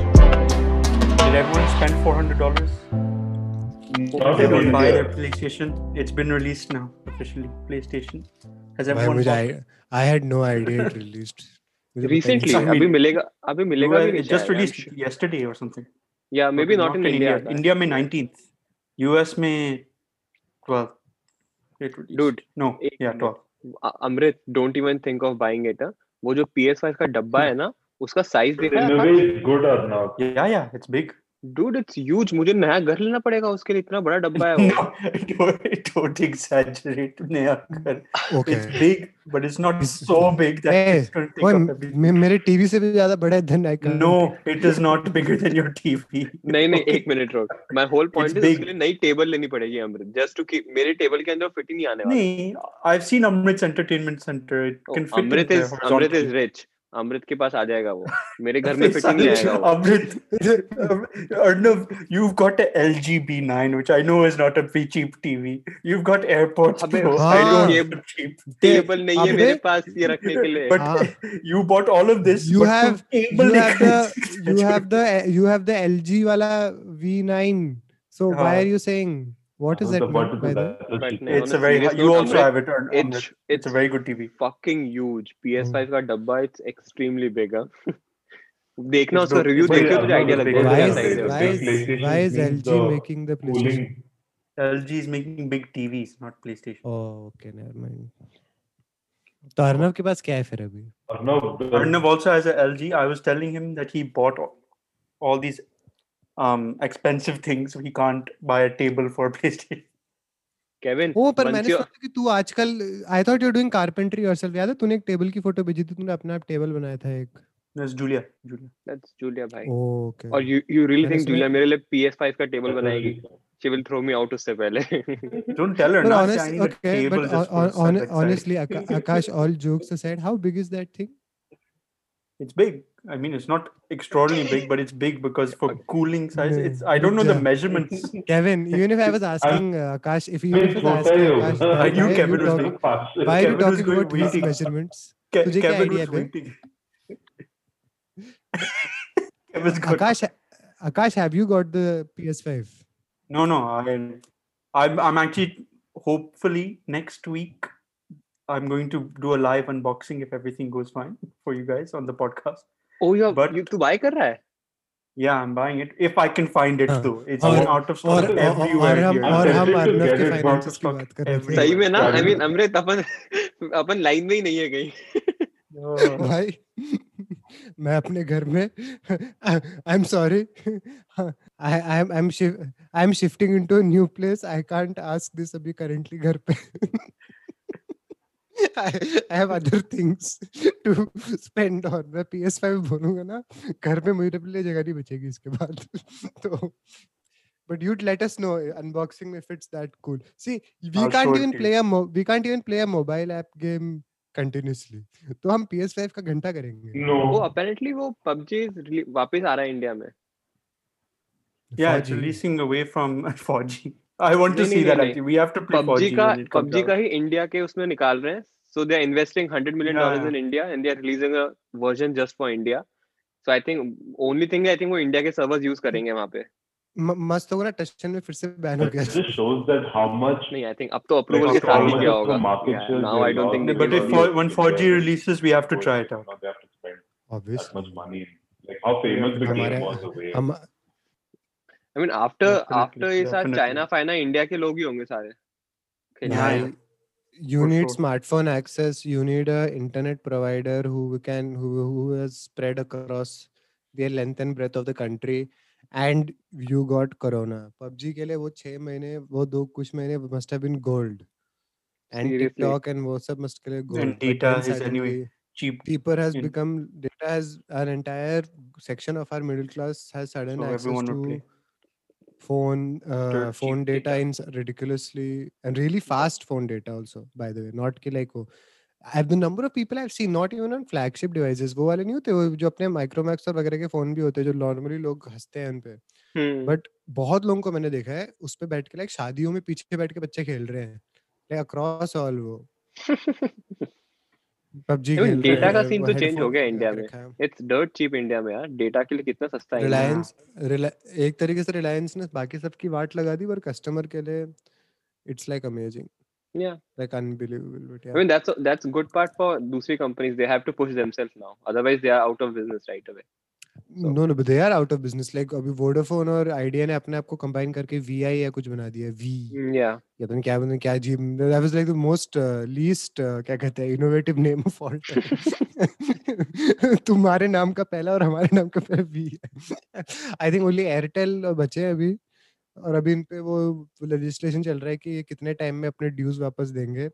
Did everyone spend four hundred dollars? Not They in don't buy India. their PlayStation. It's been released now officially. PlayStation. Has भाई everyone? मुझे bought- I, I had no idea it released. मुझे पता ही Recently, नहीं I mean, अभी मिलेगा अभी मिलेगा Well, भी नहीं it just शायद, I'm released sure. yesterday or something. या maybe not in India India में 19th यूएस में 12 डूड नो या 12 Amrit don't even think of buying it वो जो पीएस5 का डब्बा है ना उसका साइज़ देखा है गुड और नॉट या या it's big dude it's huge मुझे नया घर लेना पड़ेगा उसके लिए। इतना बड़ा डब्बा है वो। डोंट एग्जैजरेट नया घर। Okay it's big but it's not so big that it's going to मेरे टीवी से भी ज़्यादा बड़ा है then I can no it is not bigger than your TV नहीं नहीं okay. एक मिनट रुक। माय होल पॉइंट इज़ उसके लिए नई टेबल लेनी पड़ेगी अमृत जस्ट टू कीप मेरे टेबल के अंदर फिट ही नहीं आने वाला नहीं I have seen Amrit entertainment centre it can fit Amrit is Amrit is rich Amrit के पास आ जाएगा वो। मेरे घर में फिटिंग नहीं आएगा Amrit Arnav you have got LG B nine which I know is not a very cheap TV you have got AirPods I don't have cheap table नहीं है मेरे पास ये रखने के लिए। But you bought all of this you have table you have the you have the you have the LG वाला V nine so why are you saying what is What that the- what meant is by that? that? That's But cheap. no, It's on a very. serious You note, also Amrit, have it. Ar- it's Amrit. it's It's a very good TV. fucking huge Oh. PS5 का डब्बा it's extremely big हाँ. देखना It's उसका good. Review It's देखिए big. तुझे idea लग Big. जाएगा why क्या is size है why उसका। is PlayStation why is means LG the making the PlayStation Cooling. LG is making big TVs, not PlayStation. oh okay never mind तो अर्नव के पास क्या है फिर अभी Arnav, the- Arnav also has a LG. I was telling him that he bought all, all these um expensive things. He can't buy a table for PlayStation. Kevin ओ पर once मैंने you- सुना कि तू आजकल I thought you doing carpentry yourself याद है तूने एक टेबल की फोटो भेजी थी तूने अपना टेबल बनाया था एक That's Julia. Julia. that's Julia भाई ओके और you you really मैंने think सुना- Julia मेरे लिए PS5 का टेबल that's बनाएगी a- she will throw me out उससे पहले Don't tell her. But now. honest, I need a okay, table but just hon- for hon- hon- side by honestly, side. Aka- Akash, all jokes aside, how big is that thing? It's big. I mean, it's not extraordinarily big, but it's big because for cooling size, No, it's. I don't know the yeah. measurements. Kevin, even if I was asking uh, Akash, if even if I was छोटा asking ही Akash, होगा। why, I knew why are Kevin you was talking, like- fast. why are you Kevin was talking going about his waiting. measurements? Ke- तुझे क्या Kevin idea was है बे? waiting. Kevin's got Akash, Akash, have you got the PS5? No, no. I, I'm, I'm actually hopefully next week. I'm going to do a live unboxing if everything goes fine for you guys on the podcast. Oh you But- you तू buy कर रहा है? Yeah, I'm buying it. If I can find it हाँ, though. It's और- out of stock और- everywhere और हम here. और हम to अर्नव के फाइनेंसेस की बात कर रहे everywhere. सही में ना? आई Started- मीन अमृत अपन अपन लाइन में ही नहीं है कहीं। भाई मैं अपने घर में I am sorry I I am I am I am shifting into new place I can't ask this अभी करंटली घर पे। I, I have other things to spend on मैं PS5 बोलूँगा ना घर पे मेरे लिए जगह नहीं बचेगी इसके बाद तो but you'd let us know unboxing if it's that cool see we I'll can't even to you. play a mo- we can't even play a mobile app game continuously तो हम PS5 का घंटा करेंगे No. वो apparently वो PUBG वापस आ रहा है इंडिया में yeah, it's 4G. releasing away from 4G. I want to see that actually we have to play PUBG का PUBG का ही इंडिया के उसमें निकाल रहे हैं। So they are investing 100 million dollars in India and they are releasing a version just for India so I think only thing I think वो India के servers use करेंगे वहाँ पे। मस्त होगा ना टचन में फिर से बैन हो गया। This shows that how much नहीं आई थिंक अब तो अप्रूवल के साथ ही किया होगा। Now I don't think but if one 4G releases we have to try it out. Obviously. much money. Like how famous the was was way mean after Definitely, after ये साथ China फाइना India के लोग ही होंगे सारे you need sure. smartphone access you need a internet provider who can who, who has spread across the length and breadth of the country and you got corona pubg के लिए वो छह महीने वो दो कुछ महीने must have been gold and Seriously. tiktok and वो सब must के लिए gold And data is anyway Cheap. cheaper has become data has an entire section of our middle class has sudden So access to play. Phone uh, phone data data. in ridiculously and really fast phone data also by the way not ki like oh, I've the number of people I've seen not even on flagship devices वो वाले नहीं होते वो जो अपने Micromax और वगैरह के फ़ोन भी होते हैं जो नॉर्मली लोग हँसते हैं उन पे Hmm. बट बहुत लोगों को मैंने देखा है उस पे बैठ के लाइक शादियों में पीछे बैठ के बच्चे खेल रहे हैं लाइक अक्रॉस ऑल वो पबजी खेल रहे का सीन तो चेंज हो गया इंडिया में। इट्स डर्ट चीप इंडिया में यार डेटा के लिए कितना सस्ता है रिलायंस एक तरीके से रिलायंस ने बाकी सब की वाट लगा दी पर कस्टमर के लिए it's like amazing Yeah. like unbelievable but yeah I mean that's that's good part for दूसरी companies they have to push themselves now otherwise they are out of business right away no no but they are out of business like अभी Vodafone और Idea ने अपने आप को combine करके VI या कुछ बना दिया वी Mm, या पता नहीं क्या बना क्या जी that was like the most least क्या कहते हैं इनोवेटिव नेम ऑफ़ ऑल तुम्हारे नाम का पहला और हमारे नाम का पहला V I think only Airtel बचे हैं अभी। और अभी इन पे वो लेजिस्लेशन चल रहा है कि ये कितने टाइम में अपने ड्यूज वापस देंगे।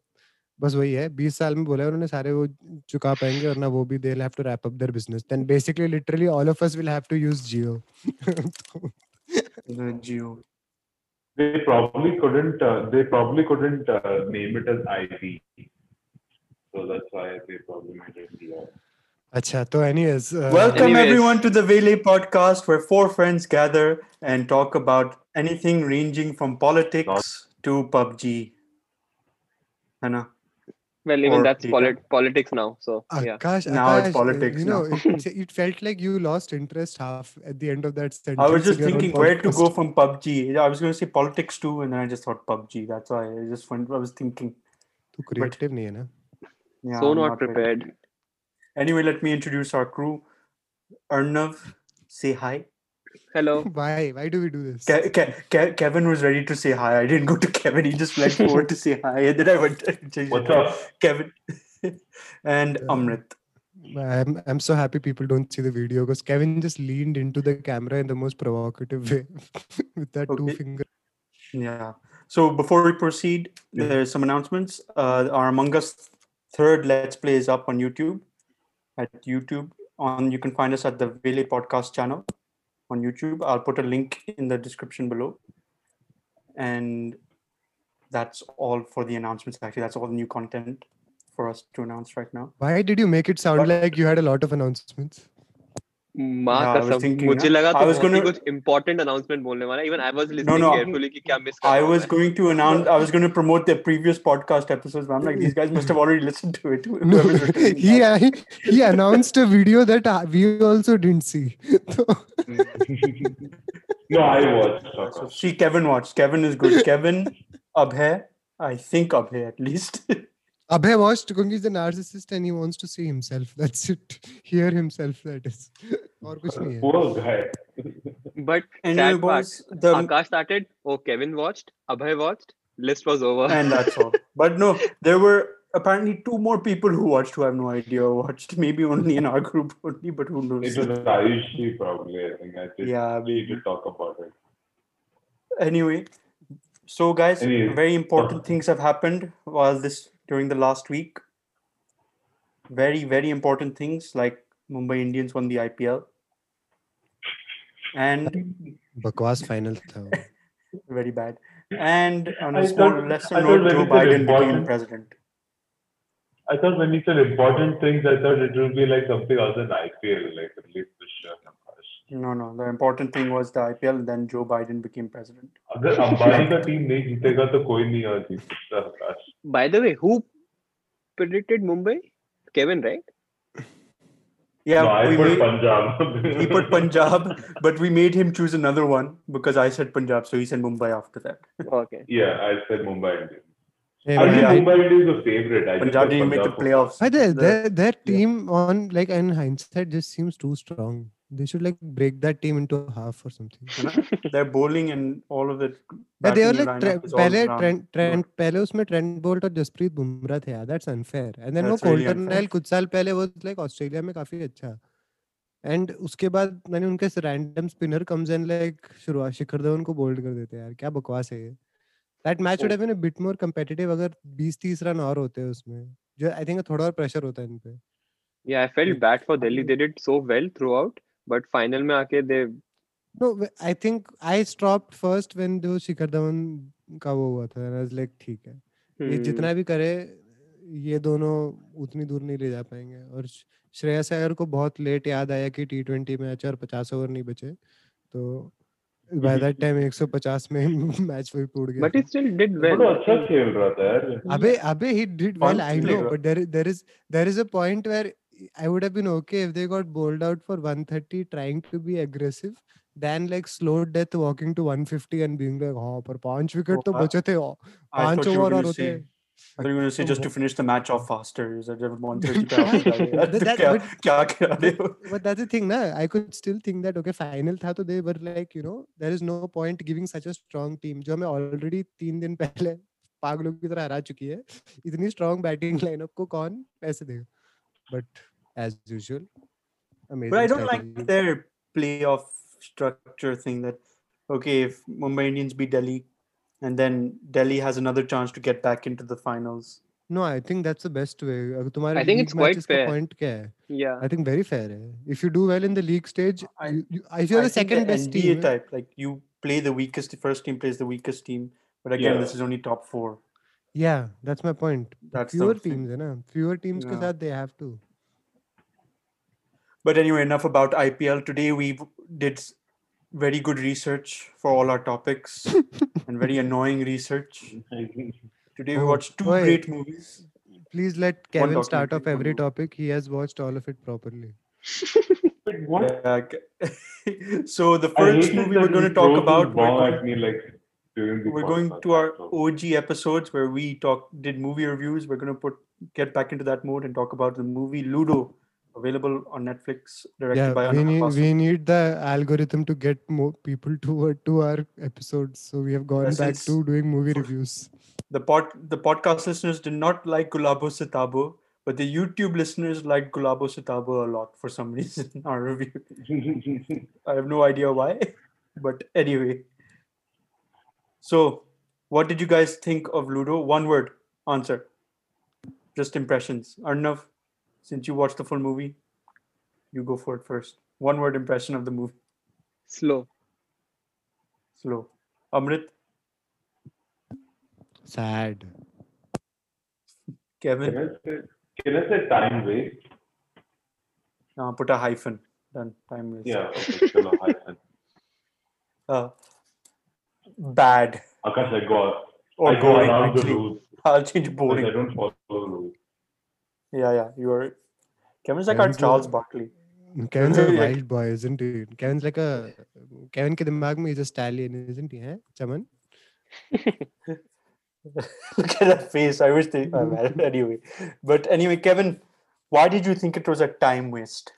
बस वही है बीस साल में बोला उन्होंने सारे वो चुका पाएँगे और ना वो भी they have to wrap up their business then basically literally all of us will have to use Jio Jio they probably couldn't they probably couldn't name it as IP so that's why they probably made it अच्छा तो anyways welcome everyone to the valley podcast where four friends gather and talk about anything ranging from politics to PUBG है ना well even that's polit- politics now so ah, yeah. Akash, now it's politics you know it, it, felt like you lost interest half at the end of that sentence i was just thinking where to go from pubg i was going to say politics too and then i just thought pubg that's why i just went i was thinking. Too creative but, yeah, so not, prepared ready. anyway let me introduce our crew. Arnav say hi hello Why? Why do we do this? Ke- Ke- Ke- Kevin was ready to say hi. I didn't go to Kevin. He just went forward to say hi, and then I went. to What's up? Kevin and Uh, Amrit. I'm I'm so happy people don't see the video because Kevin just leaned into the camera in the most provocative way with that two Okay. finger. Yeah. So before we proceed, Yeah. there's some announcements. Uh, our Among Us third Let's Play is up on YouTube. At YouTube, on you can find us at the Vele Podcast channel on YouTube. I'll put a link in the description below. And that's all for the announcements. Actually, that's all the new content for us to announce right now. Why did you make it sound But- like you had a lot of announcements? माँ yeah, का सब मुझे लगा तो gonna... कुछ important announcement बोलने वाला even I was listening carefully कि क्या miss I was going to announce I was going to promote the previous podcast episodes ma'am like these guys must have already listened to it he he announced a video that we also didn't see no I watch see Kevin watch Kevin is good Kevin अब है I think अब है at least Abhay wants to is the narcissist and he wants to see himself. That's it. Hear himself. That is. Or kuch nahi. Poor guy. But anyway, boys, the... Akash started. Oh, Kevin watched. Abhay watched. List was over. And that's all. but no, there were apparently two more people who watched who I have no idea watched. Maybe only in our group only, but who knows? It was Ayushi probably. I think I think. yeah, need to talk about it. Anyway, so guys, anyway. very important things have happened while this during the last week. Very, very important things like Mumbai Indians won the IPL. And Bakwas final very bad. And on a small lesser note, Joe Biden became president. I thought when you said important things, I thought it would be like something other than IPL, like at least this. sure. No, no. The important thing was the IPL, and then Joe Biden became president. अगर अंबानी का team नहीं जीतेगा तो कोई नहीं और जीत सकता आकाश by the way who predicted Mumbai Kevin right Yeah, no, I we put made, Punjab. he put Punjab, but we made him choose another one because I said Punjab, so he said Mumbai after that. okay Yeah, I said Mumbai Indians. Hey, I man, think yeah. Mumbai Indians are favorite. I just Punjab said didn't make the Punjab. playoffs. Why the, The- their their team on like in hindsight just seems too strong. They should like break that team into half or something. Their bowling and all of the Yeah, they were like tre- पहले trend good. Trend पहले उसमें Trent Boult और जसप्रीत बुमराह थे यार that's unfair and then वो That's unfair. Nile कुछ साल पहले वो लाइक ऑस्ट्रेलिया में काफ़ी अच्छा। एंड उसके बाद मैंने उनके random spinner comes and like शुरुआत शिखर धवन को बोल्ड कर देते हैं यार क्या बकवास है ये। That match would have been a bit more competitive अगर 20 30 रन और होते हैं उसमें जो आई थिंक थोड़ा और प्रेशर होता है इन पे yeah I felt bad for Delhi. they did so well throughout. But final में आके they No, wh- I think I stopped first when जो शिखर धवन का वो हुआ था and I was like ठीक है ये hmm, जितना भी करे ये दोनों उतनी दूर नहीं ले जा पाएँगे और श्रेयस अय्यर को बहुत लेट याद आया कि टी ट्वेंटी मैच और पचास ओवर नहीं बचे तो बाय दैट टाइम 150 में मैच वही टूट गया But he still did बड़ा well. अच्छा खेल रहा था यार अबे अबे he did well I know but there there is there is a point where I would have been okay if they got bowled out for 130 trying to be aggressive than like slow death walking to 150 and being like हाँ पर पाँच wicket तो Oh, बचे थे पाँच you over और gonna होते I thought you were going to say just to finish the match off faster. You said जब 130 पे out हो जाएगा, That- तो that- क्या but- हो? that's the thing na I could still think that okay final था तो they were like you know there is no point giving such a strong team जो हमें already तीन दिन पहले पागलों की तरह हरा चुकी है इतनी strong batting lineup को कौन पैसे देगा but as usual. Amazing. But I don't strategy. like their playoff structure thing that, okay, if Mumbai Indians beat Delhi and then Delhi has another chance to get back into the finals. No, I think that's the best way. I think it's quite fair. Point? Yeah. I think very fair. If you do well in the league stage, you, if you're I the second best NBA team. type, like you play the weakest, the first team plays the weakest team. But again, yeah. this is only top four. Yeah, that's my point. That's fewer teams, na? Fewer teams yeah. they have to. But anyway, enough about IPL. Today we did very good research for all our topics and very annoying research. Today we Oh, watched two wait. great movies. Please let Kevin start off every topic. He has watched all of it properly. But what? Uh, so the first movie we're going to talk about, we're going, me like the we're going to our so- OG episodes where we talk did movie reviews. We're going to put get back into that mode and talk about the movie Ludo, available on Netflix, directed Yeah, by we need we need the algorithm to get more people to to our episodes. So we have gone back to doing movie reviews. The pod the podcast listeners did not like Gulabo Sitabo, but the YouTube listeners liked Gulabo Sitabo a lot for some reason. Our review. I have no idea why, but anyway. So, what did you guys think of Ludo? One word answer. Just impressions. Arnav, since you watched the full movie, you go for it first. One word impression of the movie. Slow. Slow. Amrit, Sad. Kevin, Can I say, can I say time waste? uh, put a hyphen. Done. Time waste. Yeah, okay, chalo, hyphen. Uh, bad. Akash, I got. Or I go boring. around the Actually, rules. I'll change because boring. I don't follow rules. Yeah, yeah. You are. Kevin's like our Kevin's a- Charles Barkley. Kevin's a Yeah. wild boy, isn't he? Kevin's like a Kevin के दिमाग में he's a stallion, isn't he? हैं? Chaman? Look at that face. I wish they. Uh, well, anyway, but anyway, Kevin, why did you think it was a time waste?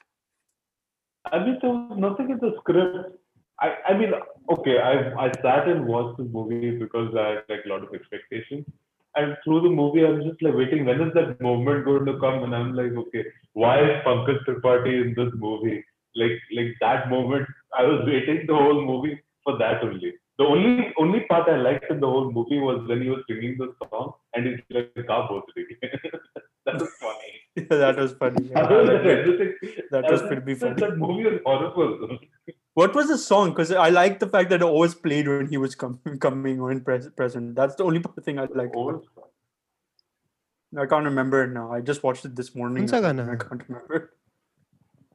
I mean, there was nothing in the script. I, I mean, okay, I, I sat and watched the movie because I had like a lot of expectations. And through the movie, I was just like waiting, when is that moment going to come? And I'm like, okay, why is Pankaj Tripathi in this movie? Like, like that moment, I was waiting the whole movie for that only. The only only part I liked in the whole movie was when he was singing the song and he's like, "Ka botri." that was funny that was funny. yeah, Other I'll than admit. everything, That was other pretty than funny. That movie was horrible. What was the song? Because I like the fact that it always played when he was com- coming or in pres- present. That's the only thing I like. Old I can't remember it now. I just watched it this morning. सा or something, गाना I है? can't remember.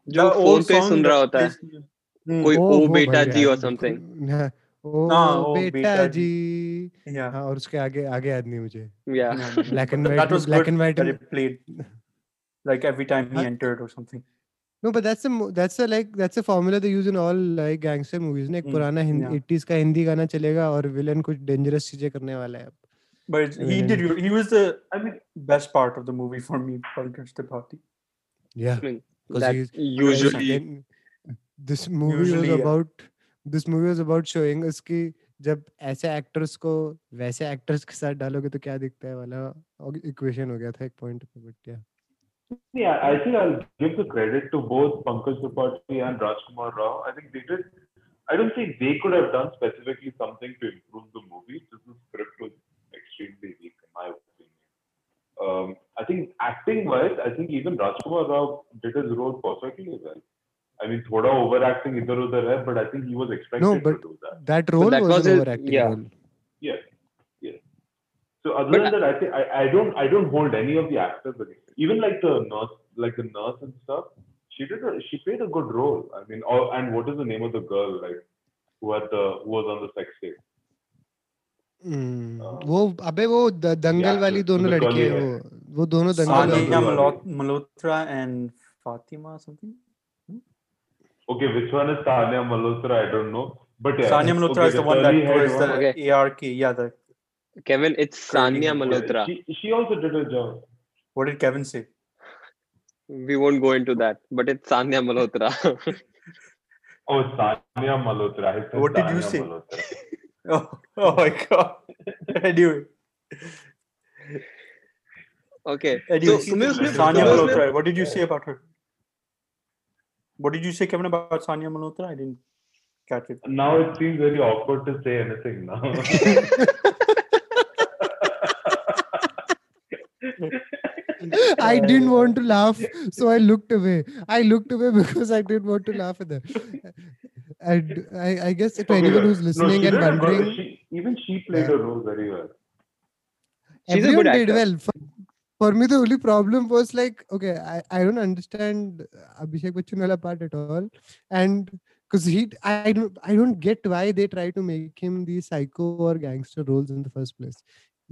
जो The phone old पे song soon that रहा होता है plays- Hmm, कोई ओ, ओ वो बेटा भाई जी यार, और समथिंग हाँ, ओ हाँ, ओ बेटा बेटा जी yeah. हाँ और उसके आगे आगे याद नहीं मुझे या No, no, no. Black and But like every time he Huh? entered or something. No, but that's a that's a like that's a formula they use in all like gangster movies. ना एक Hmm, पुराना yeah. Eighties का हिंदी गाना चलेगा और villain कुछ dangerous चीज़ें करने वाला है अब But it's- he did. He was the I mean best part of the movie for me. Pankaj Tripathi. yeah because that he's usually again, this movie Usually, was about yeah. this movie was about showing us कि जब ऐसे actors को वैसे actors के साथ डालोगे तो क्या दिखता है वाला इक्वेशन हो गया था एक पॉइंट पे बट या Yeah, I think I'll give the credit to both Pankaj Tripathi and Rajkumar Rao. I think they did. I don't think they could have done specifically something to improve the movie. Just the script was extremely weak, in my opinion. Um, I think acting-wise, I think even Rajkumar Rao did his role perfectly well. I mean, thoda overacting idhar udhar hai, but I think he was expected but- to do that. that role that was, was an overacting yeah. role Yes, yes. So other But than that, I think I, I don't I don't hold any of the actors against it. Even like the nurse, like the nurse and stuff. She did a, she played a good role. I mean, or, and what is the name of the girl like who had the who was on the sex tape? हम्म, हाँ। वो अबे वो the- Dangal Yeah, वाली the- दोनों the लड़की है curly वो hair. वो दोनों दंगल Sanya वाली Sania Malhotra. Malot- Malhotra and Fatima something. Okay, which one is Tanya Malhotra? I don't know. But yeah, Sania Malhotra okay, is the one that Kevin, it's Sanya Malhotra. She, she also did her job. What did Kevin say? We won't go into that, but it's Sanya Malhotra. oh, Sanya Malhotra. What did you say? oh, oh my god. anyway. Okay. Anyway, so, Sumil, Sumil, Sanya Malhotra. What did you say about her? What did you say, Kevin, about Sanya Malhotra? I didn't catch it. Now it seems very awkward to say anything now. I didn't want to laugh, so I looked away. I looked away because I didn't want to laugh at that. And I, I guess to Okay, anyone who's listening she and did a good- wondering, she, even she played a role very well. She's a everyone good did well. For, for me, the only problem was like, okay, I, I don't understand Abhishek Bachchan wala part at all, and because he, I don't, I don't get why they try to make him the psycho or gangster roles in the first place.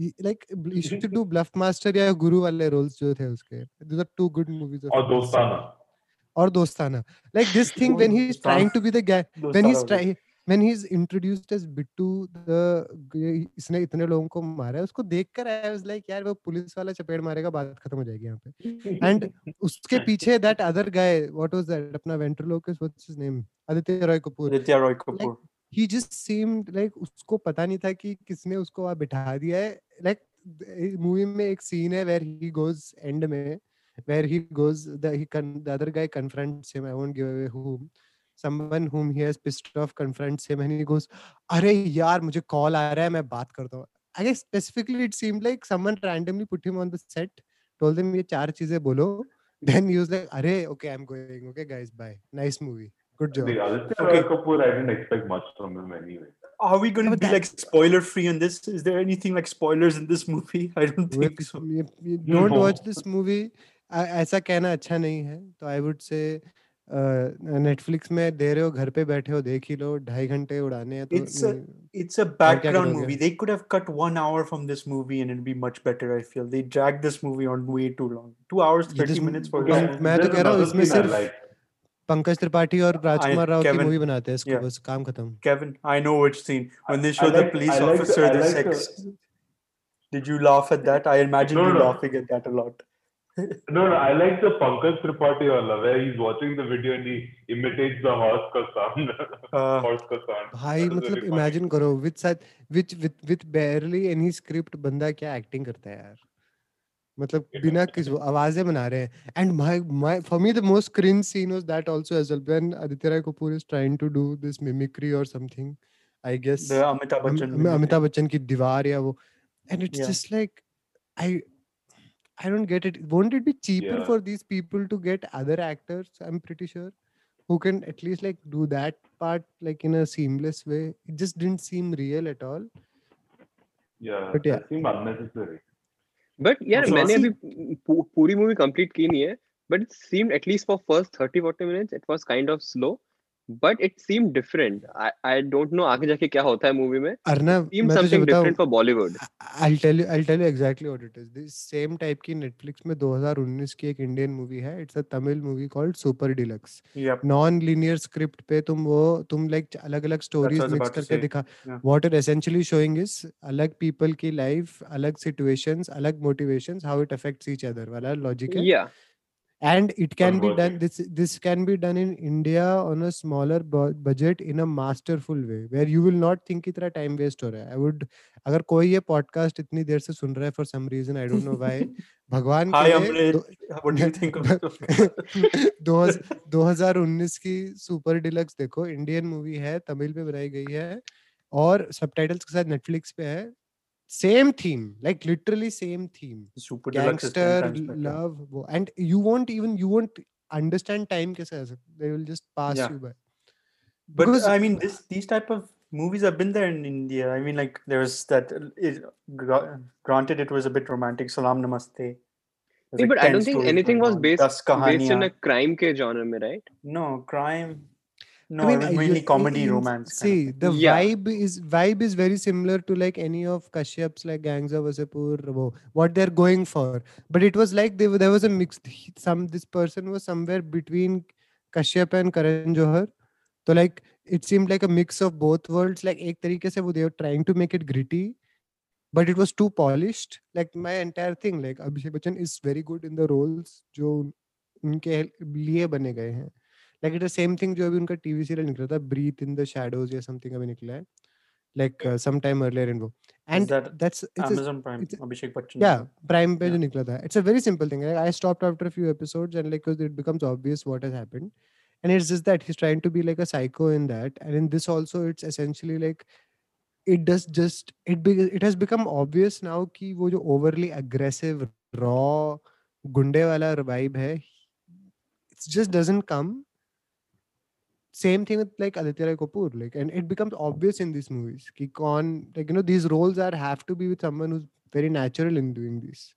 Like you should do Bluffmaster या गुरु वाले roles जो थे उसके। These are two good movies और दोस्ताना। और Dostana. Like this thing when he is trying to be the guy when he is when he's introduced as bittu the इसने इतने लोगों को मारा है उसको देखकर आई वाज लाइक यार वो पुलिस वाला चपेट मारेगा बात खत्म हो जाएगी यहाँ पे। एंड उसके पीछे that other guy what was that अपना what's his name? Aditya roy kapoor aditya roy kapoor like, he just seemed like उसको पता नहीं था कि किसने उसको वहाँ बिठा दिया है like मूवी में एक सीन है where he goes end में where he goes the he con, the other guy confronts him I won't give away whom someone whom he has pissed off confronts him and he goes अरे यार मुझे call आ रहा है मैं बात करता हूँ I guess specifically it seemed like someone randomly put him on the set told him ये चार चीज़ें बोलो then he was like अरे okay I'm going okay guys bye nice movie good job The Aditya Okay. Roy Kapoor, I didn't expect much from him anyway. Are we going to but be that- like spoiler free on this? Is there anything like spoilers in this movie? I don't think With- so. you, you don't No. watch this movie I- ऐसा कहना अच्छा नहीं है तो I would say Netflix में दे रहे हो घर पे बैठे हो देख ही लो ढाई घंटे उड़ाने हैं तो It's a- नहीं- It's a क्या background करोगे? movie. They could have cut one hour from this movie and it'd be much better. I feel they dragged this movie on way too long. Two hours ये thirty this- minutes for Okay, this. मैं तो There's कह रहा हूँ another इसमें scene I सिर्फ like. Pankaj Tripathi और राजकुमार Rao Kevin, की मूवी बनाते हैं इसको yeah. बस काम खत्म Kevin I know which scene when they show the police officer the sex did you laugh at that I imagine you laughing at that a lot no, no, I like the Pankaj Tripathi wala, where he's watching the video and he imitates the horse ka sound. uh, horse ka sound. भाई मतलब really imagine करो with such with with with barely any script बंदा क्या acting करता है यार. मतलब बिना किस आवाज़ें बना रहे हैं and my my for me the most also as well when Aditya Roy Kapoor is trying to do this mimicry or something I guess the Amitabh Am- Bachchan. Am- mimicry. Amitabh Bachchan की दीवार या वो just like I I don't get it won't it be cheaper Yeah. for these people to get other actors I'm pretty sure who can at least like do that part like in a seamless way it just didn't seem real at all Yeah, But yeah. that seemed unnecessary. But यार So, मैंने अभी पूरी movie complete की नहीं है but it seemed at least for first 30 40 minutes it was kind of slow but it seemed different I I don't know आगे जाके क्या होता है मूवी में. Arnav seem something different for Bollywood I'll tell you I'll tell you exactly what it is. This same type की Netflix में 2019 की एक इंडियन मूवी है. It's a Tamil movie called Super Deluxe. Yep. Non linear script पे तुम वो तुम like अलग अलग स्टोरीज मिक्स करके दिखा what it essentially showing is अलग पीपल की लाइफ अलग सिचुएशंस अलग motivations how it affects each other वाला लॉजिक है. या and it can be done this this can be done in india on a smaller bu- budget in a masterful way where you will not think इतना time waste हो रहा है i would अगर कोई ये podcast इतनी देर से सुन रहा है for some reason i don't know why भगवान. दो- What do you think of दो 2019 की सुपर डिलक्स देखो इंडियन मूवी है तमिल में बनाई गई है और सबटाइटल्स के साथ नेटफ्लिक्स पे है same theme like literally same theme. Super gangster love and you won't even you won't understand time they will just pass yeah. you by. But because, i mean this these type of movies have been there in india. I mean like there was that it, granted it was a bit romantic salam namaste. See, like but I don't think anything was based, based in a crime ke genre, mein, right? No, crime No, I mean, uh, mainly you- comedy, romance. kind of See, the Yeah. vibe is vibe is very similar to like any of Kashyap's like Gangs of Wasseypur, what they're going for. But it was like they, there was a mix. Some this person was somewhere between Kashyap and Karan Johar. So like it seemed like a mix of both worlds. Like एक तरीके से वो they were trying to make it gritty, but it was too polished. Like my entire thing, like Abhishek Bachchan is very good in the roles जो उनके लिए बने गए हैं. लाइक इट सेम थिंग जो अभी उनका टीवी सीरियल निकला था ब्रीथ इन द शैडोज या समथिंग अभी निकला है like some time earlier in वो and that's Amazon Prime Abhishek Bachchan या प्राइम पे जो निकला था it's a very simple thing I stopped after few episodes and like it becomes obvious what has happened and it's just that he's trying to be like a psycho in that and in this also it's essentially like it does just it be, it has become obvious now ki wo jo overly aggressive raw gunde wala vibe hai it just doesn't come same thing with like Aditya Roy Kapoor, like, and it becomes obvious in these movies. Kick on, like, you know, these roles are have to be with someone who's very natural in doing this,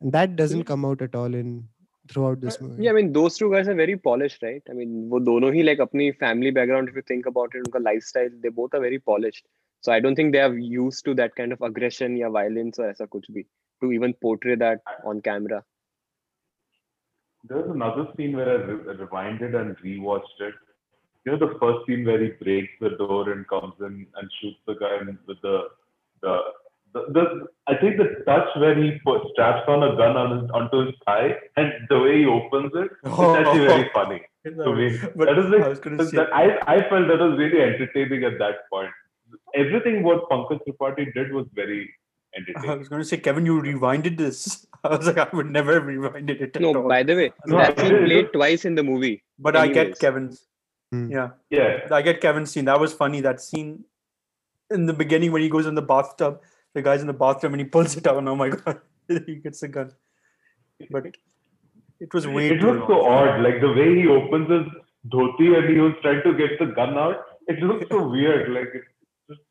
and that doesn't hmm. come out at all in throughout this uh, movie. Yeah, I mean, those two guys are very polished, right? I mean, वो दोनों ही like अपनी family background, if you think about it, उनका lifestyle, they both are very polished. So I don't think they are used to that kind of aggression or violence or ऐसा कुछ भी to even portray that on camera. There's another scene where I re- rewinded and rewatched it you know the first scene where he breaks the door and comes in and shoots the guy with the the the, the I think the touch where he put, straps on a gun on his, onto his thigh and the way he opens it, it's actually very funny to me. But that is like I was gonna say that I I felt that was really entertaining at that point. Everything what Pankaj Tripathi did was very entertaining. I was going to say, Kevin, you rewinded this. I was like, I would never have rewinded it. No, at all. by the way, No, that I- scene played twice in the movie. but I get. Kevin's. Hmm. Yeah, Yeah, I get Kevin's scene. That was funny. That scene in the beginning when he goes in the bathtub, the guy's in the bathroom and he pulls it out. And oh my god, he gets a gun. But it was way it too looks so long. odd. Like the way he opens his dhoti and he was trying to get the gun out. It looks so weird. Like it's just,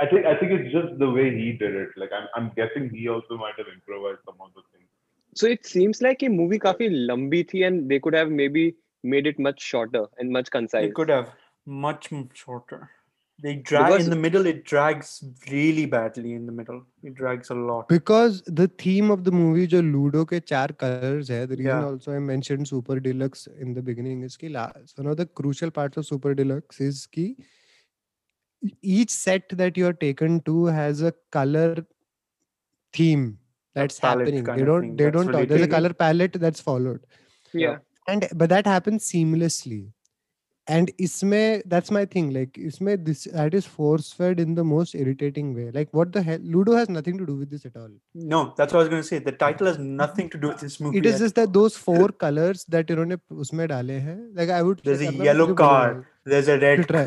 I think I think it's just the way he did it. Like I'm I'm guessing he also might have improvised some of the things. So it seems like a movie काफी लंबी थी and they could have maybe made it much shorter and much concise. It could have much m- shorter. They drag Because- in the middle. It drags really badly in the middle. It drags a lot. because the theme of the movie जो ludo के चार colors है the reason Yeah. also I mentioned super deluxe in the beginning is कि la- one of the crucial parts of super deluxe is कि each set that you're taken to has a color theme that's palette happening kind they of don't thing they that's don't talk. there's a related. color palette that's followed Yeah. and but that happens seamlessly and isme that's my thing like isme this that is force fed in the most irritating way like what the hell ludo has nothing to do with this at all No, that's what I was going to say. The title has nothing to do with this movie. it is at just that those four colors that इन्होंने उसमें डाले हैं like I would There's a अपना yellow video car. बनाऊंगा, There's a to red. try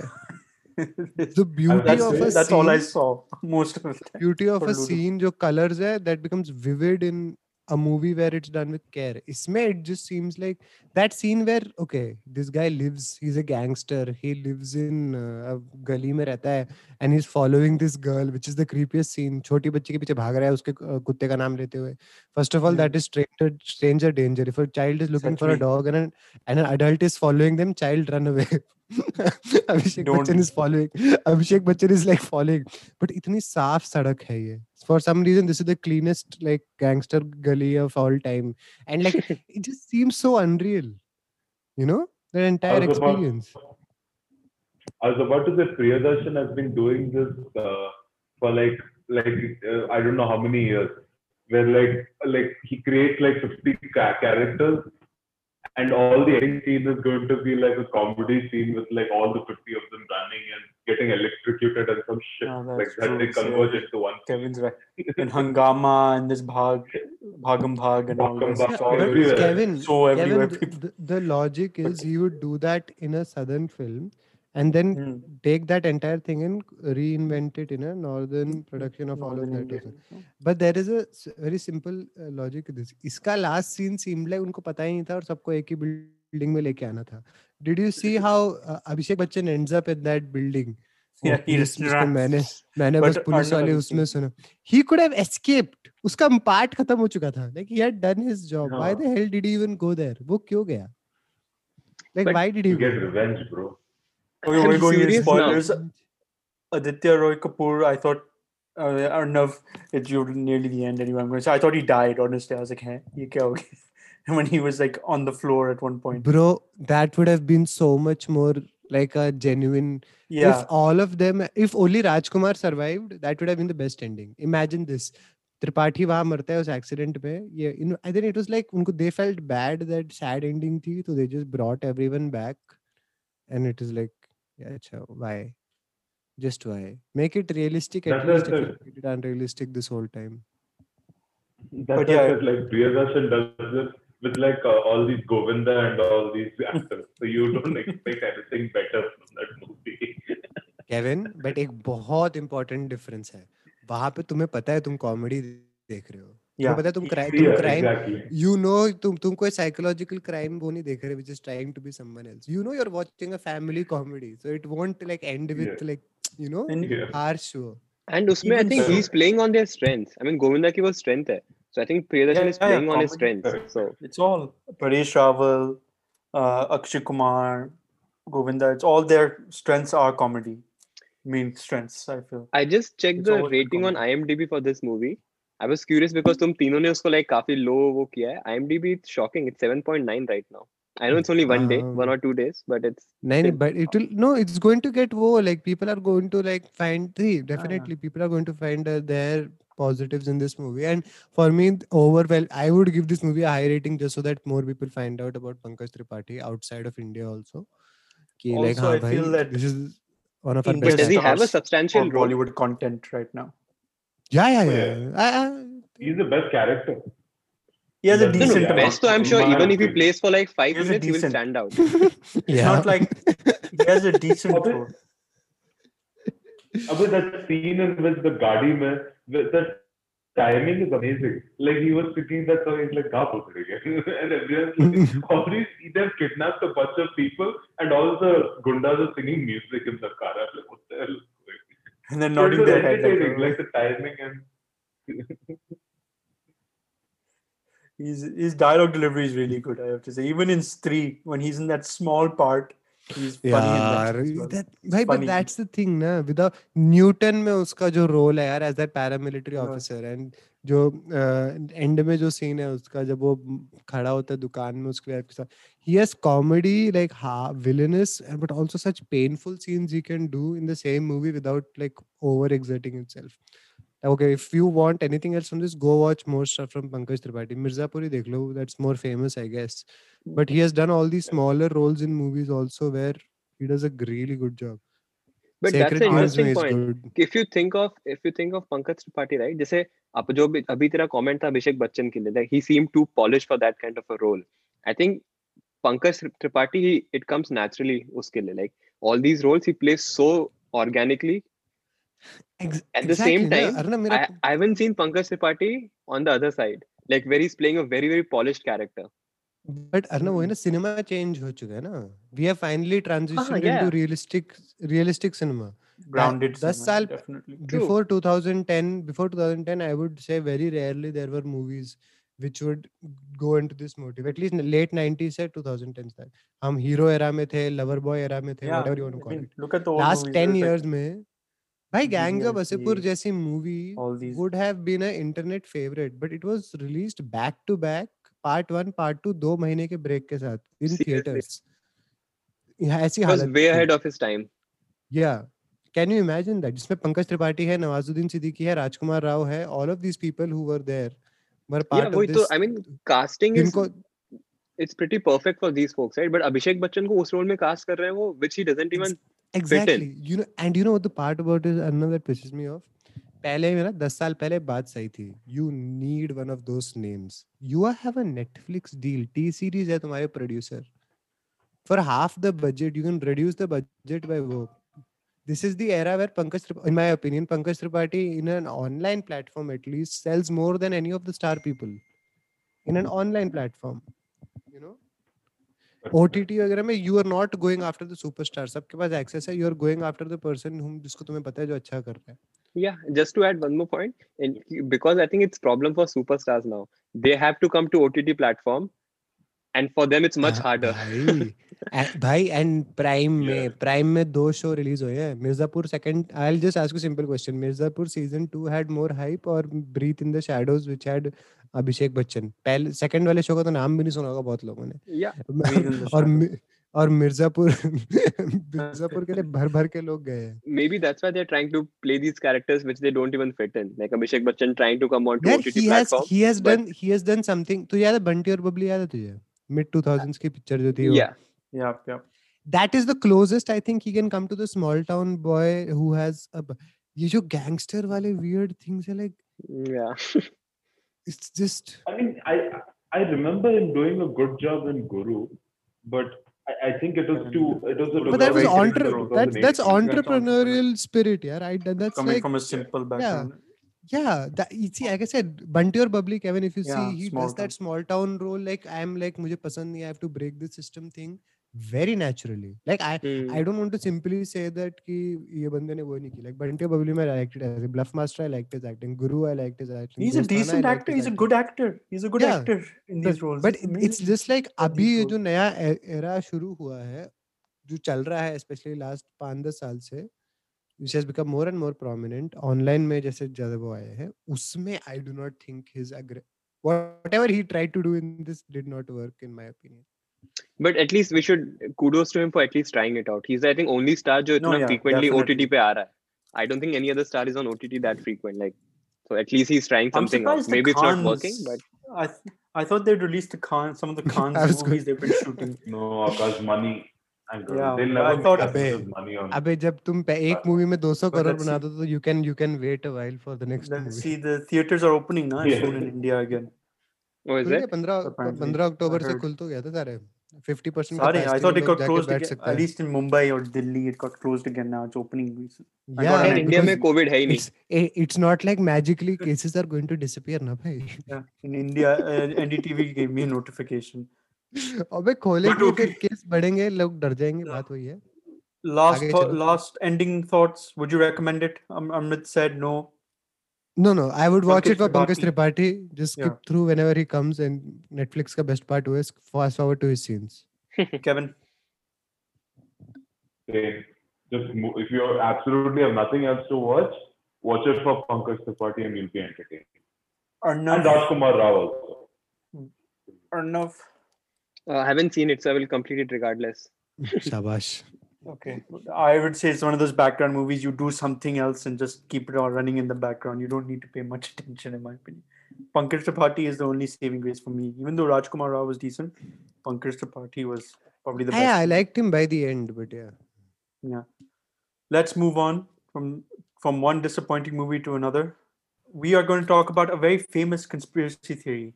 That's- the beauty that's of a that's all I scene saw most of the time. beauty of for a Ludo. scene जो colors है that becomes vivid in a movie where it's done with care इसमें it just seems like that scene where okay this guy lives he's a gangster he lives in uh, a गली में रहता है and he's following this girl which is the creepiest scene छोटी बच्ची के पीछे भाग रहा है उसके uh, कुत्ते का नाम लेते हुए first of all Yeah. that is stranger stranger danger if a child is looking for a Exactly. dog and an, and an adult is following them child run away Abhishek Don't. Bachchan is following Abhishek Bachchan is like following but इतनी साफ सड़क है ये for some reason this is the cleanest like gangster gully of all time and like it just seems so unreal you know the entire I was about- experience I was about to say Priyadarshan has been doing this uh, for like like uh, I don't know how many years, where like like he creates like 50 ca- characters, and all the ending scene is going to be like a comedy scene with like all the 50 of them running and getting electrocuted and some shit Oh, like that's that. true, They so- converge into one. Kevin's right. And Hungama and this Bhag, Bhagam Bhag and all Bhagam this. Bhag, It's all all everywhere. Kevin, So everywhere. Kevin the, the, the logic is he would do that in a southern film and then mm. take that entire thing and reinvent it in a northern production of northern all of that but there is a very simple uh, logic this इसका last scene seemed like unko pata hi nahi tha aur sabko ek hi building mein leke aana tha. did you see how uh, Abhishek Bachchan ends up in that building Yeah, मैंने उसमें Okay, I'm we're going into curious now. spoilers. Aditya Roy Kapoor, I thought uh, Arnav, it's you're nearly the end anyway. I'm going to say I thought he died. Honestly, I was like, "Hey, ye kya ho gaya?" And when he was like on the floor at one point. bro that would have been so much more like a genuine Yeah, if all of them if only rajkumar survived that would have been the best ending imagine this Tripathi वहां मरता है उस accident में ये you know I think it was like उनको they felt bad that sad ending थी तो they just brought everyone back and it is like yeah अच्छा why just why make it realistic at That's least if it. you made it unrealistic this whole time That's But yeah. I said, like Priyadarshan does this with like uh, all these Govinda and all these actors. So you don't expect anything better from that movie. Kevin but एक बहुत important difference है वहाँ पे तुम्हें पता है तुम comedy देख रहे हो yeah. पता है तुम क्राइम तुम yeah, crime exactly. you know तुम तुम कोई psychological crime वो नहीं देख रहे which is trying to be someone else you know you're watching a family comedy so it won't like end with Yeah. like you know And Yeah. harsh वो And उसमें I Even think so- he's playing on their strengths. I mean, Govinda ki was strength hai. So I think Priyadarshan Yeah, is yeah, playing on his comedy, strengths. correct. So It's all Paresh Rawal, uh, Akshay Kumar, Govinda. It's all their strengths are comedy. Main strengths, I feel. I just checked It's the always been rating on comedy. IMDb for this movie. I was curious because तुम तीनों ने उसको like काफ़ी low वो किया है. IMDb it's shocking. It's 7.9 right now. I know it's only one day, one Um, or two days, but it's नहीं नहीं Still- but it will no it's going to get वो like people are going to like find yeah. definitely people are going to find uh, their positives in this movie and for me overwhelm I would give this movie a high rating just so that more people find out about Pankaj Tripathi outside of India also कि like Also, हाँ I feel भाई that this is one of our but best does he have a substantial role? Bollywood content right now. Yeah yeah yeah, yeah. I, I, He's the best character. He has a decent yeah. best. So I'm sure my even if he plays for like five He has minutes, he will stand out. It's yeah not like he has a decent Abhi- role. Abhi, that scene in which the Gadi man, the, the timing is amazing. Like he was singing that song, he's like, "Kaap ho and everyone's like, all these, they've kidnapped a bunch of people, and all the gundas are singing music in the car. I'm like, what the hell? Is going on?" And then nodding their head. Like, like uh, the timing and His his dialogue delivery is really good. I have to say, even in three, when he's in that small part, उसका जो role है यार as that paramilitary officer and जो end में जो scene है उसका जब वो खड़ा होता है दुकान में उसके साथ ही has comedy like villainous but also such painful scenes he can do in the same movie without like over exerting itself okay if you want anything else from this go watch more stuff from pankaj tripathi mirzapuri dekh lo that's more famous i guess but he has done all these smaller roles in movies also where he does a really good job But that's Sacred an Gears interesting में is point. good. If you think of if you think of Pankaj Tripathi, right? जैसे आप जो अभी- अभी तेरा comment था अभिषेक बच्चन के लिए, like he seemed too polished for that kind of a role. I think Pankaj Tripathi, he, it comes naturally उसके लिए. Like all these roles he plays so organically. Ex- At the exactly same ना, time, अरे ना मेरा I, I haven't seen Pankaj Tripathi on the other side, like where he's playing a very very polished character. But Arnab वही ना cinema change हो चुका है ना we have finally transitioned yeah. Into realistic realistic cinema grounded. दस cinema, साल- definitely. True. before 2010 before 2010 i would say very rarely there were movies which would go into this motive at least late 90s से 2010s तक हम hero era में थे lover boy era में थे Yeah, whatever you want to I call mean, it look at the old last movies, 10 there's, like, years में भाई gang of Wasseypur जैसी movie would have been a internet favourite but it was released back to back part 1 part 2 दो महीने के break के साथ इन theatres ऐसी हालत way ahead of his time या कैन यू इमेजिन दैट जिसमें पंकज त्रिपाठी है नवाजुद्दीन सिद्दीकी है राजकुमार राव है all of these people who were there were part of this तो I mean casting is it's pretty perfect for these folks right but Abhishek Bachchan को उस role में cast कर रहे हैं वो which he doesn't even exactly you know and you know what the part about it Arnav that pisses me off पहले में ना दस साल पहले बात सही थी you need one of those names you are- have a Netflix deal T series है तुम्हारे producer for half the budget you can reduce the budget by वो this is the era where Pankaj Trip- in my opinion Pankaj Tripathi in an online platform at least sells more than any of the star people in an online platform you know OTT वगैरह में you are not going after the superstar सबके पास access है you are going after the person whom जिसको तुम्हें पता है जो अच्छा कर रहा है। Yeah, just to add one more point, and because I think it's problem for superstars now. They have to come to OTT platform, and for them it's much हाँ, harder. भाई एंड प्राइम में prime में दो show release हुए हैं। Mirzapur second I will just ask you simple question Mirzapur season 2 had more hype और breathe in the shadows which had Abhishek Bachchan. पहले second वाले शो का तो नाम भी नहीं सुना होगा बहुत लोगों ने। और और मिर्जापुर मिर्जापुर के लिए भर भर के लोग गए maybe that's why they are trying to play these characters which they don't even fit in like Abhishek Bachchan trying to come on to OTT platform he has done he has done something तो याद है बंटी और बबली याद है तुझे? Mid 2000s की picture जो थी वो। Yeah yeah yeah that is the closest I think he can come to the small town boy who has ये जो गैंगस्टर वाले वियर्ड थिंग्स है लाइक या it's just i mean i i remember him doing a good job in guru but I, I think it was too. It was a. But that was entre- that, that's entrepreneurial spirit, yeah. Right. That, that's coming like, from a simple background. Yeah, yeah. That, see, like I said, Bunty or Babli, Kevin. If you yeah, see, he does town. that small town role. Like I'm like, I have to break the system thing. Very naturally like I Hmm. I don't want to simply say that कि ये बंदे ने वो नहीं की like or Bubbly में I liked it as a Bluff Master I liked his acting Guru I liked his acting He's a decent actor. He's a good actor. He's a good Yeah, actor in these roles. but it's just like ये जो roles. नया era शुरू हुआ है जो चल रहा है स्पेशली लास्ट पाँच दस साल से which has become more and more prominent online में जैसे ज़्यादा वो आए हैं उसमें I do not think his whatever he tried to do in this did not work in my opinion but at least we should kudos to him for at least trying it out he is I think only star जो इतना frequently OTT पे आ रहा है I don't think any other star is on OTT that frequent like so at least he's trying something else maybe it's not working but i th- I thought they'd released the Khan, some of the Khan's movies good. they've been shooting. no, because money. Yeah, they'll never I thought अबे money on अबे जब तुम एक movie में 200 करोड़ बना दो तो you can you can wait a while for the next movie. See the theaters are opening ना yeah. soon in India again. Oh, is it? 15 15 अक्टूबर से खुल तो गया था सारे. 50% Sorry, I thought it got closed again. At least in Mumbai or Delhi, it got closed again now. It's opening. recently. Yeah, यार India में because Covid है ही नहीं. it's it's not like magically cases are going to disappear ना भाई Yeah. In India, uh, NDTV gave me a notification. अबे खोलेंगे. फिर केस बढ़ेंगे लोग डर जाएँगे Yeah. बात वही है Last, thought- चलो। last ending thoughts. Would you recommend it? Um, said no. No, no. I would watch it for Pankaj Tripathi. Just skip yeah. through whenever he comes. And Netflix ka best part was fast forward to his scenes. Kevin. Hey, just if you absolutely have nothing else to watch, watch it for Pankaj Tripathi and you'll be entertained. Arnav. And Rajkumar Rao also. Arnav. Uh, I haven't seen it, so I will complete it regardless. Shabash. Okay. I would say it's one of those background movies. You do something else and just keep it all running in the background. You don't need to pay much attention, in my opinion. Pankaj Tripathi is the only saving grace for me. Even though Rajkumar Rao was decent, Pankaj Tripathi was probably the best. yeah I liked him by the end but yeah Yeah. Let's move on from from one disappointing movie to another. We are going to talk about a very famous conspiracy theory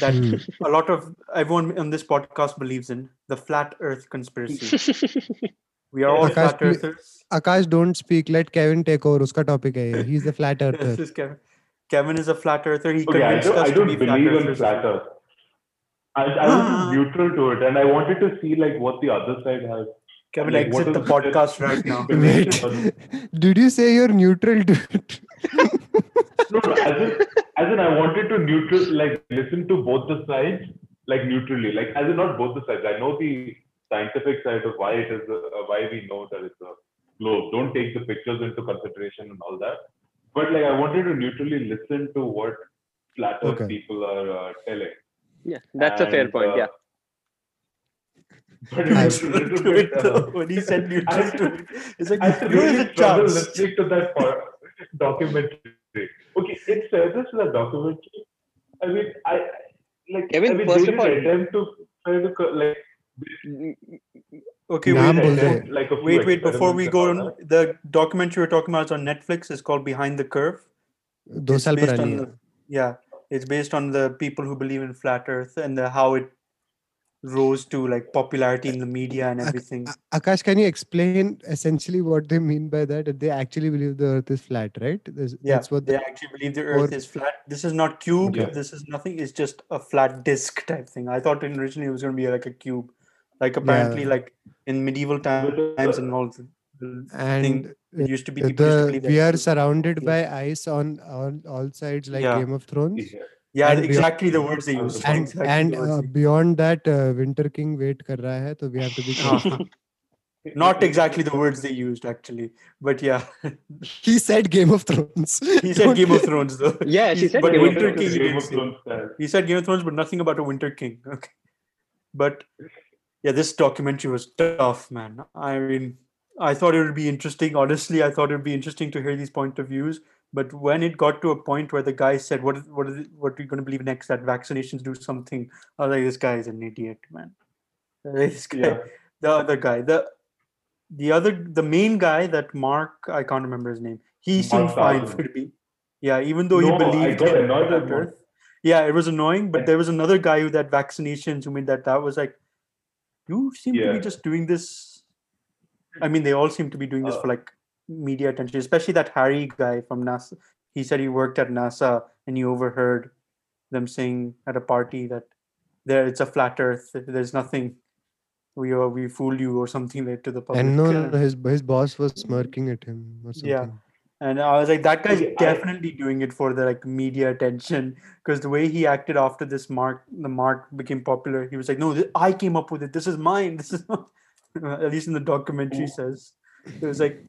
that hmm. a lot of everyone on this podcast believes in the flat earth conspiracy. We are all Akash, flat earthers. Akash don't speak. Let Kevin take over. Uska topic hai he's a flat earther. this is Kevin. Kevin is a flat earther. He okay, convinced I don't, us I don't to be believe flat in flat earth. I, I was neutral to it and I wanted to see like what the other side has. Kevin like, exit the podcast right now. Wait, did you say you're neutral to it? No, no, as in, I wanted to neutral, like listen to both the sides, like neutrally, like as in not both the sides. I know the scientific side of why it is, a, uh, why we know that it's a globe. Don't take the pictures into consideration and all that. But like I wanted to neutrally listen to what flat earth Okay. people are uh, telling. yeah, that's a fair point. uh, Yeah. But it was a Neutral little bit, it, though. uh, when he said neutral I- to it, it's like I had to really a struggle chance. listening to that part, documentary it's reference to the documentary. I mean, I like Kevin. I mean, first of all, attempt to find a, uh, like. Okay, wait, like wait, wait. Before we go on, the documentary we're talking about is on Netflix. It's called Behind the Curve. It's based on the, yeah, it's based on the people who believe in flat Earth and the, how it rose to like popularity in the media and everything. Akash, can you explain essentially what they mean by that? That they actually believe the Earth is flat, right? There's- Yeah, That's what they the, actually believe the Earth or- is flat. This is not cube. Yeah. This is nothing. It's just a flat disc type thing. I thought originally it was going to be like a cube, like apparently Yeah. like in medieval times and all. The, the and thing it used to be. people used to the we are surrounded yeah. by ice on on all sides like Yeah. Game of Thrones. Yeah. Yeah, and beyond- exactly the words they And- used. And exactly and uh, beyond that, uh, Winter King wait kar raha hai, so we have to be careful. Not exactly the words they used actually, but yeah, he said Game of Thrones. he said Game of Thrones though. Yeah, she He- said but Game of Winter Thrones. King he Game didn't of. Thrones. He said Game of Thrones, but nothing about a Winter King. Okay. But yeah, this documentary was tough, man. I mean, I thought it would be interesting. Honestly, I thought it would be interesting to hear these point of views. But when it got to a point where the guy said, "What is what is it, what are you going to believe next? That vaccinations do something?" I was like, "This guy is an idiot, man." This guy, Yeah. the other guy, the the other, the main guy, that Mark, I can't remember his name. He seemed fine for to be. Yeah, even though No, he I believed annoyed at Earth. Yeah, it was annoying, but there was another guy who that vaccinations who made that. That was like, you seem to be just doing this. I mean, they all seem to be doing this Uh, for like media attention, especially that Harry guy from NASA. He said he worked at NASA and he overheard them saying at a party that there it's a flat Earth. There's nothing. We are we fooled you or something like to the public. and no, no, his his boss was smirking at him or something. Yeah. And I was like, that guy's Okay, I- definitely doing it for the like media attention because the way he acted after this mark, the mark became popular. He was like, no, th- I came up with it. This is mine. This is. At least in the documentary Ooh. says it was like,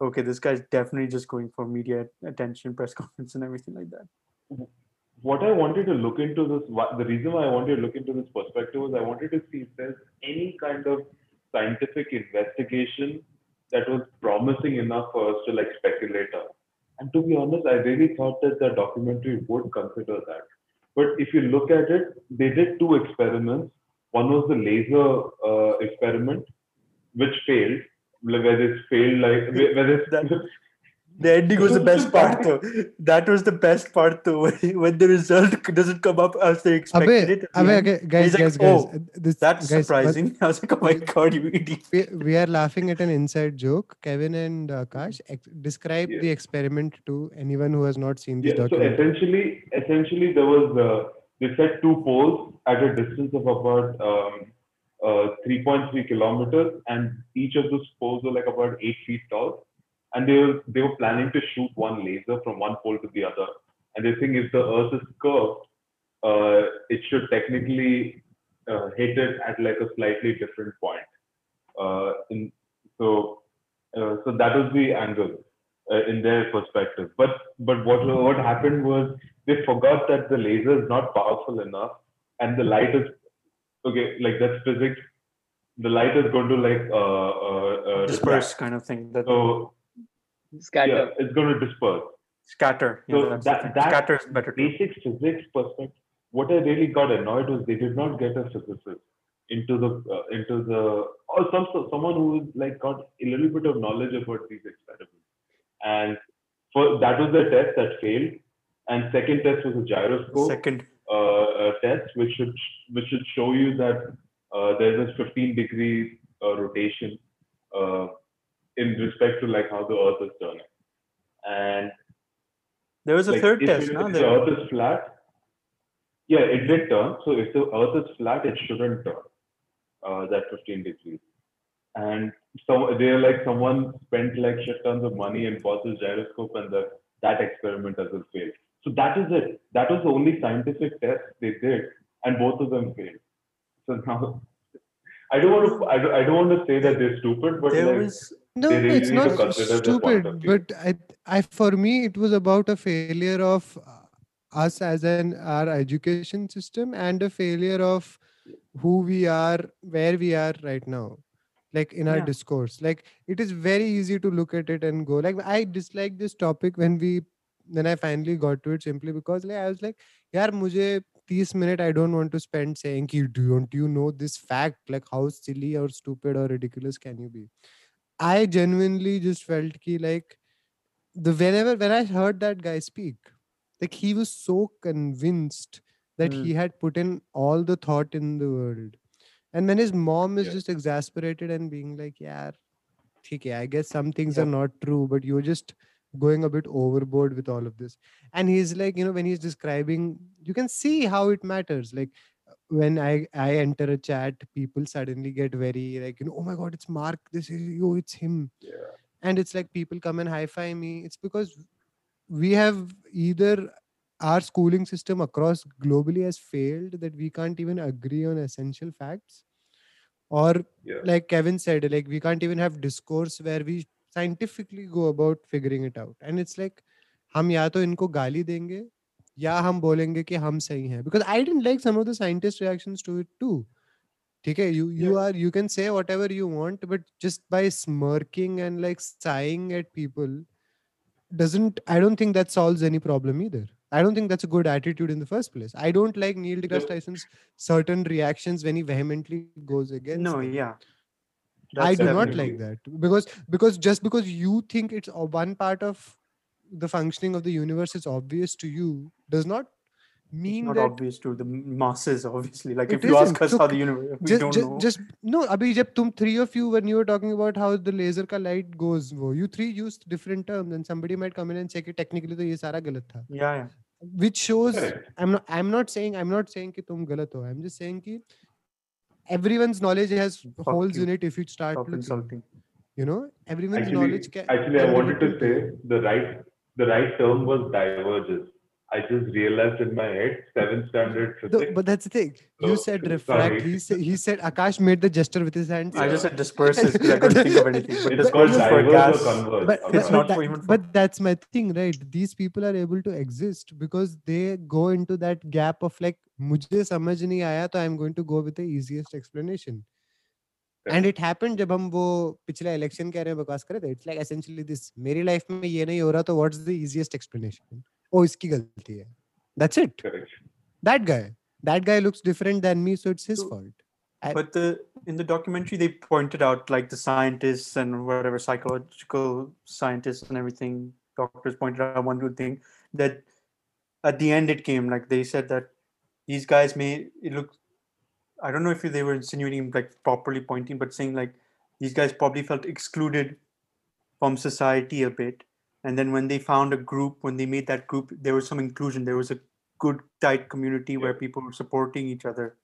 okay, this guy's definitely just going for media attention, press conference, and everything like that. what I wanted to look into this, the reason why I wanted to look into this perspective was I wanted to see if there's any kind of scientific investigation that was promising enough for us to like speculate on. And to be honest, I really thought that the documentary would consider that. But if you look at it, they did two experiments. One was the laser uh, experiment, which failed, like, where it failed like whether where it, That- The ending was the best part, though. That was the best part, though. When, when the result doesn't come up as they expected Abe, it. at the abe, end. okay, guys, like, guys, guys. "Oh, uh, This, That's guys, but surprising. I was like, oh my god, you idiot. We, we are laughing at an inside joke. Kevin and uh, Akash, ex- describe Yeah. the experiment to anyone who has not seen this Yeah, so essentially, essentially there was uh, they set two poles at a distance of about um, uh, 3.3 kilometers, and each of those poles were like about eight feet tall. And they were they were planning to shoot one laser from one pole to the other. And they think if the Earth is curved, uh, it should technically uh, hit it at like a slightly different point. Uh, in, so uh, so that was the angle uh, in their perspective. But but what what happened was they forgot that the laser is not powerful enough, and the light is okay. Like that's physics. The light is going to like uh, uh, uh, Disperse refract. kind of thing. That So Scatter. yeah, it's going to disperse. scatter. Yeah, So that's that- that- scatter is better. too. Basic physics perspective. What I really got annoyed was they did not get a physicist into the uh, into the or some someone who like got a little bit of knowledge about these experiments. And for that was the test that failed. And second test was a gyroscope Second. uh, test, which should which should show you that uh, there's a 15 degree uh, rotation uh, in respect to like how the Earth is turning. And There was a like, third test, no? if the Earth is flat, yeah, it did turn. So if the Earth is flat, it shouldn't turn uh, that 15 degrees. And so they're like someone spent like shit tons of money and bought this gyroscope, and the, that experiment has failed. So that is it. That was the only scientific test they did, and both of them failed. So now, I don't want to. I don't, I don't want to say that they're stupid, but there like, was No, they really it's not consider their point of stupid, but I, I, for me, it was about a failure of uh, us as an our education system and a failure of who we are, where we are right now, like in our Yeah. discourse. Like it is very easy to look at it and go, like I dislike this topic when we, then I finally got to it simply because like I was like, "Yaar, mujhe 30 minute I don't want to spend saying you don't you know this fact like how silly or stupid or ridiculous can you be." I genuinely just felt ki like the whenever when I heard that guy speak, like he was so convinced that mm. he had put in all the thought in the world. And when his mom is yeah. just exasperated and being like, yeah, okay, I guess some things yeah. are not true, but you're just going a bit overboard with all of this. And he's like you know when he's describing you can see how it matters. Like uh, when i i enter a chat people suddenly get very like you know oh my god it's mark. This is you. It's him. Yeah. and it's like people come and hi-fi me. It's because we have either our schooling system across globally has failed that we can't even agree on essential facts or Yeah. like kevin said like we can't even have discourse where we scientifically go about figuring it out and it's like हम या तो इनको गाली देंगे या हम बोलेंगे कि हम सही हैं because I didn't like some of the scientist reactions to it too ठीक है you you Yeah. are you can say whatever you want but just by smirking and like sighing at people doesn't I don't think that solves any problem either I don't think that's a good attitude in the first place I don't like Neil deGrasse No. Tyson's certain reactions when he vehemently goes against No, them. yeah. I do not like that. Because because just because you think it's one part of the functioning of the universe is obvious to you does not mean it's not that obvious to the masses obviously. Like if you isn't. ask us so, how the universe we just, don't just, know. just no abhi jab tum three of you when you were talking about how the laser ka light goes wo, you three used different terms and somebody might come in and say technically to ye sara galat tha. Yeah yeah. Which shows i'm not i'm not saying i'm not saying ki tum galat ho. I'm just saying ki everyone's knowledge has holes you. in it if you start Stop looking insulting. you know everyone's Actually, knowledge can actually, I wanted to say the right the right term was diverges. I just realized in my head seventh standard No, physics. but that's the thing. You So, said sorry. refract. He said he said Akash made the gesture with his hands. I Yeah. just said disperses because I couldn't think of anything. But it's called disperses for diverge gas. or converge. But, Okay. but, It's but, not that- for human but that's my thing, right? These people are able to exist because they go into that gap of like, मुझे समझ नहीं आया तो I'm going to go with the easiest explanation. And it happened जब हम वो पिछले election कह रहे हैं बकवास करे थे इट्स लाइक एसेंशियली दिस मेरी लाइफ में ये नहीं हो रहा तो व्हाट्स द इजीएस्ट एक्सप्लेनेशन ओ इसकी गलती है that's it Correct. That guy that guy looks different than me so it's his So- fault I- But the in the documentary they pointed out like the scientists and whatever psychological scientists and everything doctors pointed out one good thing that at the end it came like they said that these guys may it looked I don't know if they were insinuating like properly pointing but saying like these guys probably felt excluded from society a bit and then when they found a group when they made that group there was some inclusion there was a good tight community where people were supporting each other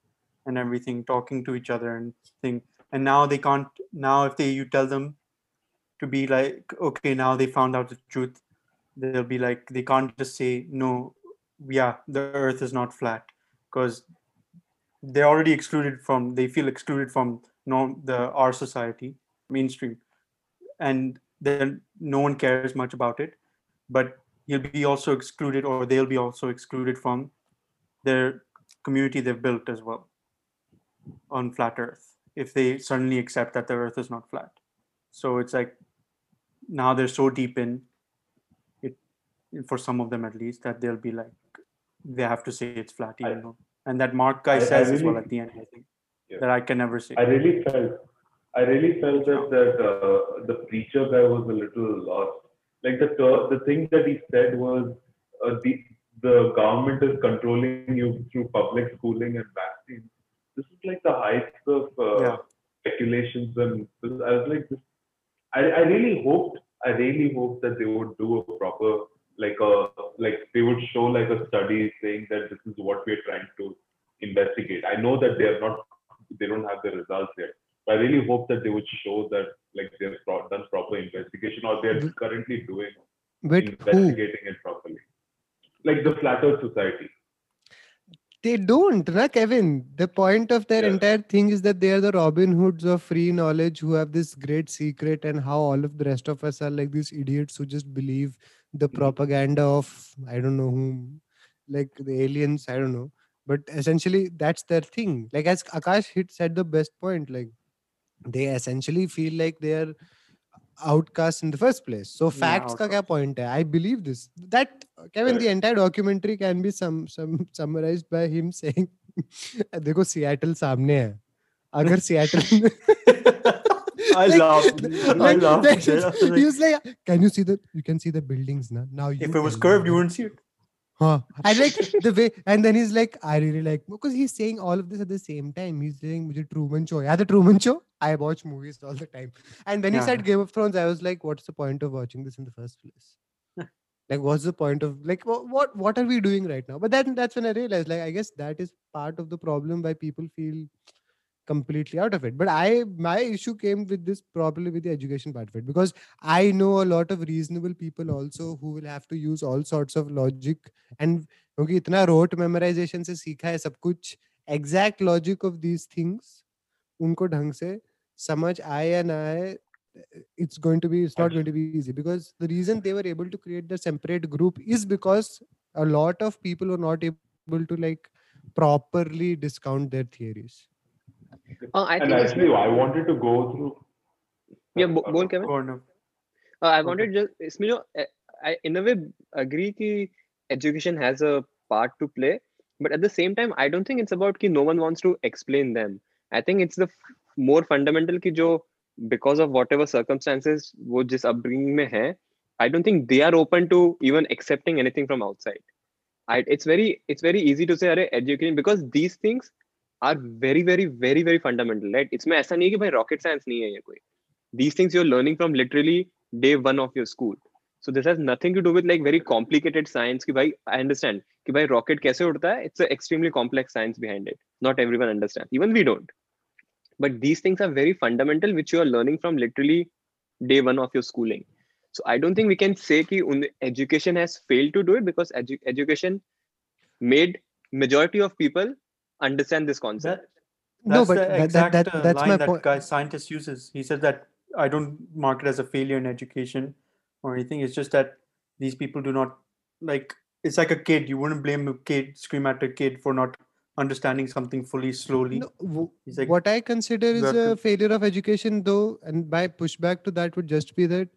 and everything, talking to each other and thing. And now they can't. Now if they you tell them to be like, okay, now they found out the truth, they'll be like, they can't just say no. Yeah, the Earth is not flat because they're already excluded from. They feel excluded from no the our society mainstream, and then no one cares much about it. But he'll be also excluded, or they'll be also excluded from their community they've built as well on flat earth if they suddenly accept that the earth is not flat so it's like now they're so deep in it for some of them at least that they'll be like they have to say it's flat even I- though and that mark guy I- I says as well at the end i think Yeah. that i can never say I really felt, I really felt that that uh, the preacher guy was a little lost. Like the ter- the thing that he said was uh, the the government is controlling you through public schooling and vaccines. This is like the heights of uh, Yeah. speculations and I was like, this, I I really hoped, I really hoped that they would do a proper like a like they would show like a study saying that this is what we're trying to investigate. I know that they are not they don't have the results yet. I really hope that they would show that like they've pro- done proper investigation or they're Th- currently doing With who? investigating it properly. Like the Flat Earth Society. They don't, na Kevin. The point of their Yeah. entire thing is that they are the Robin Hoods of free knowledge who have this great secret, and how all of the rest of us are like these idiots who just believe the Mhm. propaganda of I don't know whom, like the aliens. I don't know, but essentially that's their thing. Like as Akash hit said the best point, like they essentially feel like they are outcasts in the first place. So Yeah, facts का क्या point है? I believe this. That Kevin, the entire documentary can be some some summarized by him saying, देखो Seattle सामने है. अगर Seattle I laughed. I Like, laughed. like, there. I was he like, was like, can you see the you can see the buildings now? Now you if it was tell me, curved, you right?" wouldn't see it. Huh. And like the way, and then he's like, I really like because he's saying all of this at the same time. He's saying, "Mujhe Truman Show." Yeah, the Truman Show. I watch movies all the time. And when he said Game of Thrones, I was like, "What's the point of watching this in the first place?" like, what's the point of like what what what are we doing right now? But then that's when I realized, like, I guess that is part of the problem why people feel completely out of it. But I my issue came with this probably with the education part of it because I know a lot of reasonable people also who will have to use all sorts of logic and क्योंकि इतना road memorisation से सीखा है सब कुछ exact logic of these things उनको ढंग से समझ आए या ना आए it's going to be it's not going to be easy because the reason they were able to create the separate group is because a lot of people were not able to like properly discount their theories Uh, I and think it's actually, I wanted to go through. yeah, bo- बोल Kevin. Go on, uh, Uh, I wanted just इसमें जो uh, I in a way agree कि education has a part to play, but at the same time I don't think it's about कि no one wants to explain them. I think it's the f- more fundamental कि जो because of whatever circumstances वो जिस upbringing में है, I don't think they are open to even accepting anything from outside. I, it's very it's very easy to say अरे education because these things are very very very very fundamental right इसमें ऐसा नहीं है कि भाई rocket science नहीं है ये कोई these things you're learning from literally day one of your school so this has nothing to do with like very complicated science कि भाई I understand कि भाई rocket कैसे उड़ता है it's an extremely complex science behind it not everyone understands even we don't but these things are very fundamental which you are learning from literally day one of your schooling so I don't think we can say कि उन- education has failed to do it because edu- education made majority of people understand this concept That, no but the that, that, exact that, uh, that's line my that point guy scientist uses. He says that I don't mark it as a failure in education or anything. It's just that these people do not like. It's like a kid. You wouldn't blame a kid, scream at a kid for not understanding something fully slowly. No, w- like, what I consider is a to- failure of education, though, and by pushback to that would just be that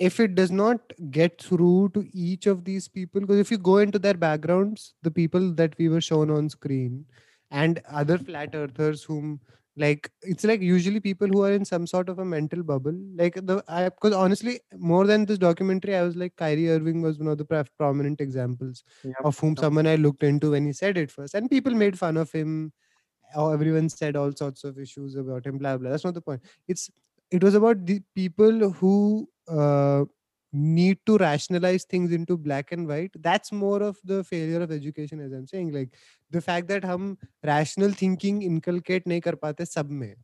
if it does not get through to each of these people, because if you go into their backgrounds, the people that we were shown on screen and other flat earthers whom like it's like usually people who are in some sort of a mental bubble like the i because honestly more than this documentary i was like kyrie irving was one of the prominent examples Yep, of whom someone I looked into when he said it first. And people made fun of him. Or everyone said all sorts of issues about him, blah blah. That's not the point. It's it was about the people who uh, need to rationalize things into black and white. That's more of the failure of education, as I'm saying. Like the fact that hum rational thinking inculcate nahi kar pate sab में.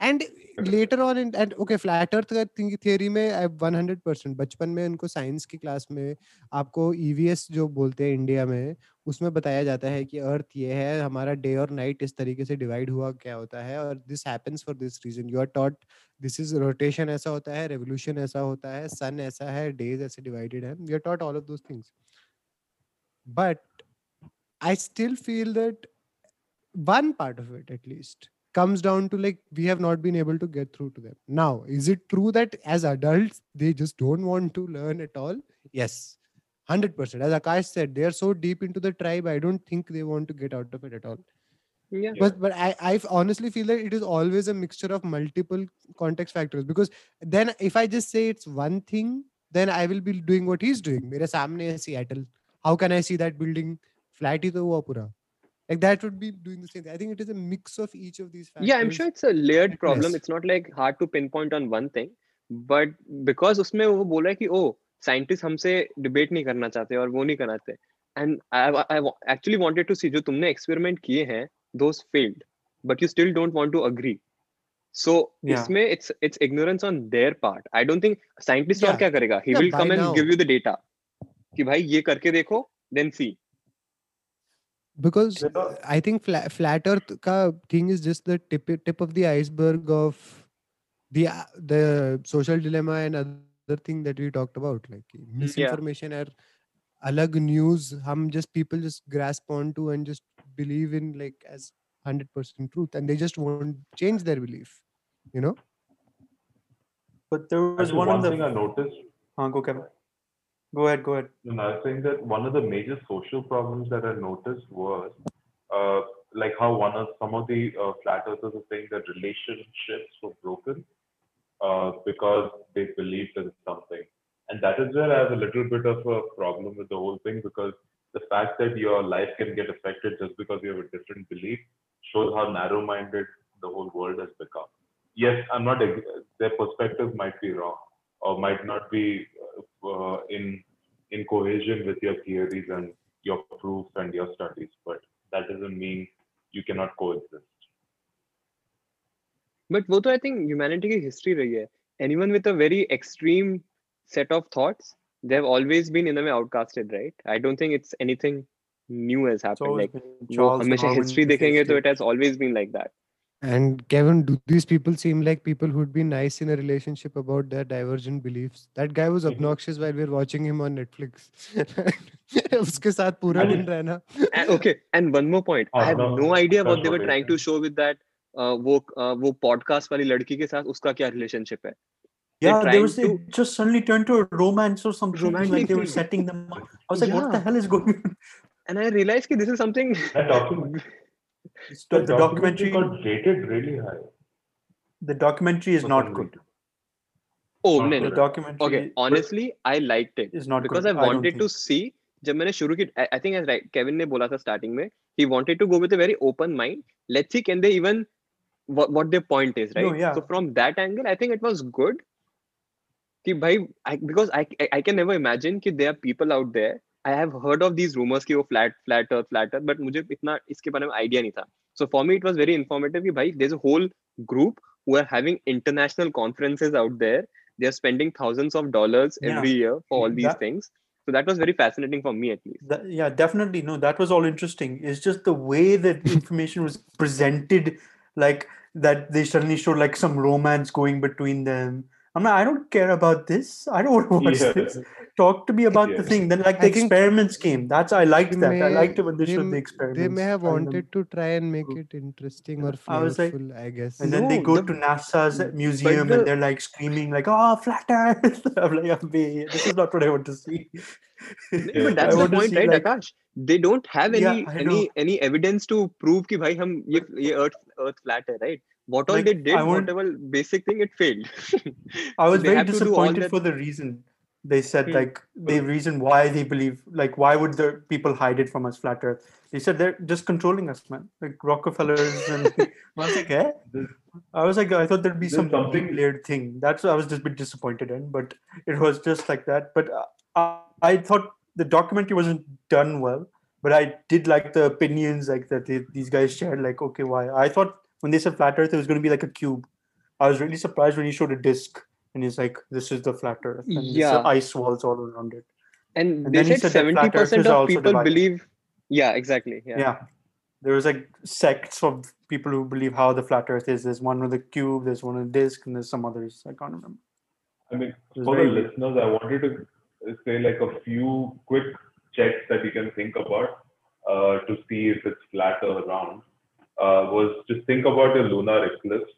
And later on in and okay flat earth का theory में आई 100% बचपन में उनको science की class में आपको EVS जो बोलते हैं इंडिया में उसमें बताया जाता है कि अर्थ ये है हमारा डे और नाइट इस तरीके से डिवाइड हुआ क्या होता है और this happens for this reason you are taught this is rotation ऐसा होता है रेवोल्यूशन ऐसा होता है सन ऐसा है डेज़ ऐसे डिवाइडेड है. You are taught all of those things but I still feel that one part of it at least comes down to like we have not been able to get through to them. Now is it true that as adults they just don't want to learn at all? Yes. 100% as akash said they are so deep into the tribe i don't think they want to get out of it at all. Yeah. But but i i honestly feel that it is always a mixture of multiple context factors because then if i just say it's one thing then i will be doing what he's doing. mere samne hai seattle how can i see that building? flat hua pura like that would be doing the same thing. i think it is a mix of each of these factors yeah i'm sure it's a layered problem Yes. it's not like hard to pinpoint on one thing but because उसमें वो बोल है कि ओ scientist हमसे debate नहीं करना चाहते और वो नहीं कराते and I actually wanted to see जो तुमने एक्सपेरिमेंट किए हैं those failed but you still don't want to agree so Yeah. इसमें it's it's ignorance on their part I don't think scientist और. क्या करेगा he Yeah, will come and. Give you the data कि भाई ये करके देखो then see because Yeah. i think flat, flat earth ka thing is just the tip tip of the iceberg of the uh, the social dilemma and other thing that we talked about like misinformation or alag news hum just people just grasp onto and just believe in like as 100% truth and they just won't change their belief you know But there was one, one on the. thing I noticed, Huh, go, Kevin. Go ahead. Go ahead. and I think that one of the major social problems that I noticed was, uh, like how one of some of the uh, flat earthers are saying that relationships were broken uh, because they believed in something, And that is where I have a little bit of a problem with the whole thing because the fact that your life can get affected just because you have a different belief shows how narrow minded the whole world has become. Yes, I'm not, their perspective might be wrong or might not be uh, uh, in, in cohesion with your theories and your proofs and your studies, but that doesn't mean you cannot coexist. But वो तो I think humanity की history रही है anyone with a very extreme set of thoughts they have always been in a way आउटकास्टेड right I don't think it's anything new has It's happened always like been वो Charles हमेशा Darwin's history देखेंगे तो history. It has always been like that And Kevin, do these people seem like people who'd be nice in a relationship about their divergent beliefs? That guy was Mhm. obnoxious while we were watching him on Netflix. उसके साथ पूरा I दिन mean- रहना. And, okay, and one more point. I Oh, have no, no idea what that's they were what trying it to is. show with that. Uh, वो uh, वो podcast वाली लड़की के साथ उसका क्या relationship है? They're Yeah, there trying was to- it just suddenly turned to a romance or something. Romantic like they were thing. setting them up. I was like, what the Yeah. hell is going on? And I realized that this is something. So the, the documentary, documentary got rated really high. The documentary is For not good. Reason. Oh no, no, documentary. Okay, honestly, I liked it. Is not because good. I wanted I to see. जब मैंने शुरू की I think Kevin ने बोला था starting में ही wanted to go with a very open mind let's see can they even what their point is right so from that angle I think it was good कि भाई because I I can never imagine कि there people out there there. I have heard of these rumors कि वो flat flat earth flat earth but मुझे इतना इसके बारे में idea नहीं था. So for me it was very informative कि भाई there's a whole group who are having international conferences out there. They are spending thousands of dollars Yeah. every year for all these That- things. So that was very fascinating for me at least. That, yeah, definitely. No, that was all interesting. It's just the way that information was presented, like that they suddenly showed like some romance going between them. I'm like, I don't care about this. I don't want to watch Yeah. this. Talk to me about the Yeah. thing. Then like the I think experiments came. That's I liked They that. I may- liked it when they they showed m- the experiments. They may have trying them. wanted to try and make prove- it interesting or I was like- flavorful, I guess. And then they No, go the- to NASA's but museum the- and they're like screaming like, "Oh, flat Earth!" I'm like, "Abbe, "This is not what I want to see." Yeah. but that's I the want to point, see, right, like- Akash? They don't have Yeah, any I any know. any evidence to prove कि भाई हम ये ये Earth Earth flat है, right? What all Like, they did, I want- whatever basic thing, it failed. I was they very to do all disappointed for the reason they said Hmm. like the reason why they believe like why would the people hide it from us flat earth they said they're just controlling us man like rockefellers and i was like eh? i was like i thought there'd be some something- something layered thing that's what i was just a bit disappointed in but it was just like that but uh, I, I thought the documentary wasn't done well but i did like the opinions like that they, these guys shared like okay why i thought when they said flat earth it was going to be like a cube i was really surprised when he showed a disc and he's like this is the flat earth and there's Yeah. ice walls all around it and, And they said said seventy percent of people divided. believe. Yeah, exactly. Yeah. yeah. there was like sects of people who believe how the flat earth is there's one with a cube there's one with a disc and there's some others i can't remember I mean, for the very weird. listeners, I wanted to say like a few quick checks that you can think about uh, to see if it's flat or round. Uh, was just think about a lunar eclipse.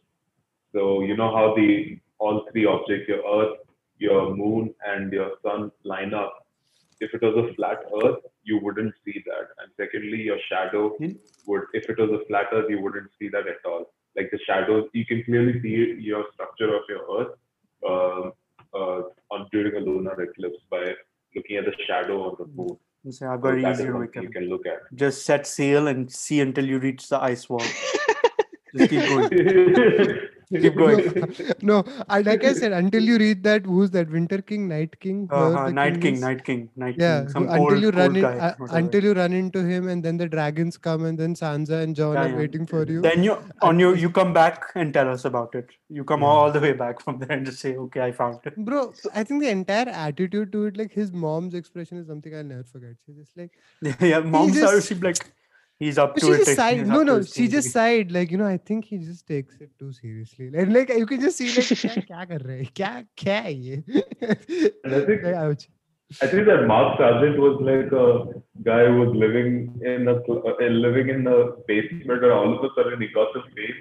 So you know how the all three objects, your Earth, your Moon, and your Sun line up. If it was a flat Earth, you wouldn't see that. And secondly, your shadow Hmm. would, if it was a flat Earth, you wouldn't see that at all. Like the shadows, you can clearly see your structure of your Earth uh, uh, on during a lunar eclipse by looking at the shadow on the moon. And say i've got an easier way something you can look at. just set sail and see until you reach the ice wall. Just keep going keep going no, I like I said, until you read that, who's that? Winter King, Night King? whoever uh-huh, night king is. night king night Yeah, king who- some until old, you run old in, guy, uh, until you run into him, and then the dragons come, and then Sansa and Jon Yeah, are yeah. waiting for you. then you on your you come back and tell us about it you come Yeah. all the way back from there and just say okay i found it Bro, I think the entire attitude to it, like his mom's expression, is something I'll never forget. She's just like, yeah mom just- started she like he's up But to she it just he's sighed. up No, to no, his she thing." just sighed. Like, you know, I think he just takes it too seriously. And like, you can just see, like, क्या क्या कर रहे हैं? क्या क्या है ये? And I think Like, ouch. I think that Mark Sargent was like a guy who was living in a cl- uh, living in a basement, and all of a sudden he got the fame.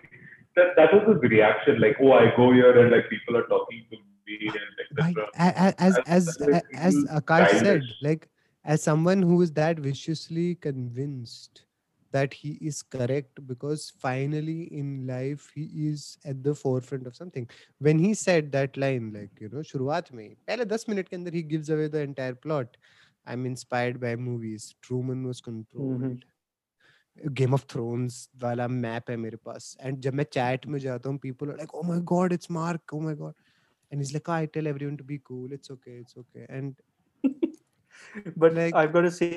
That that was his reaction, like, oh, I go here and like people are talking to me and Like, etc. a- a- as That's- as that's like as little Akash said, childish. like as someone who is that viciously convinced that he is correct because finally in life he is at the forefront of something when he said that line like you know शुरुआत में ही, पहले 10 minute के अंदर he gives away the entire plot i'm inspired by movies truman was controlled game of thrones वाला map है मेरे पास and जब मैं चैट में जाता हूँ people like oh my God it's Mark oh my god and is like I tell everyone to be cool it's okay it's okay and but Like- I've got to say,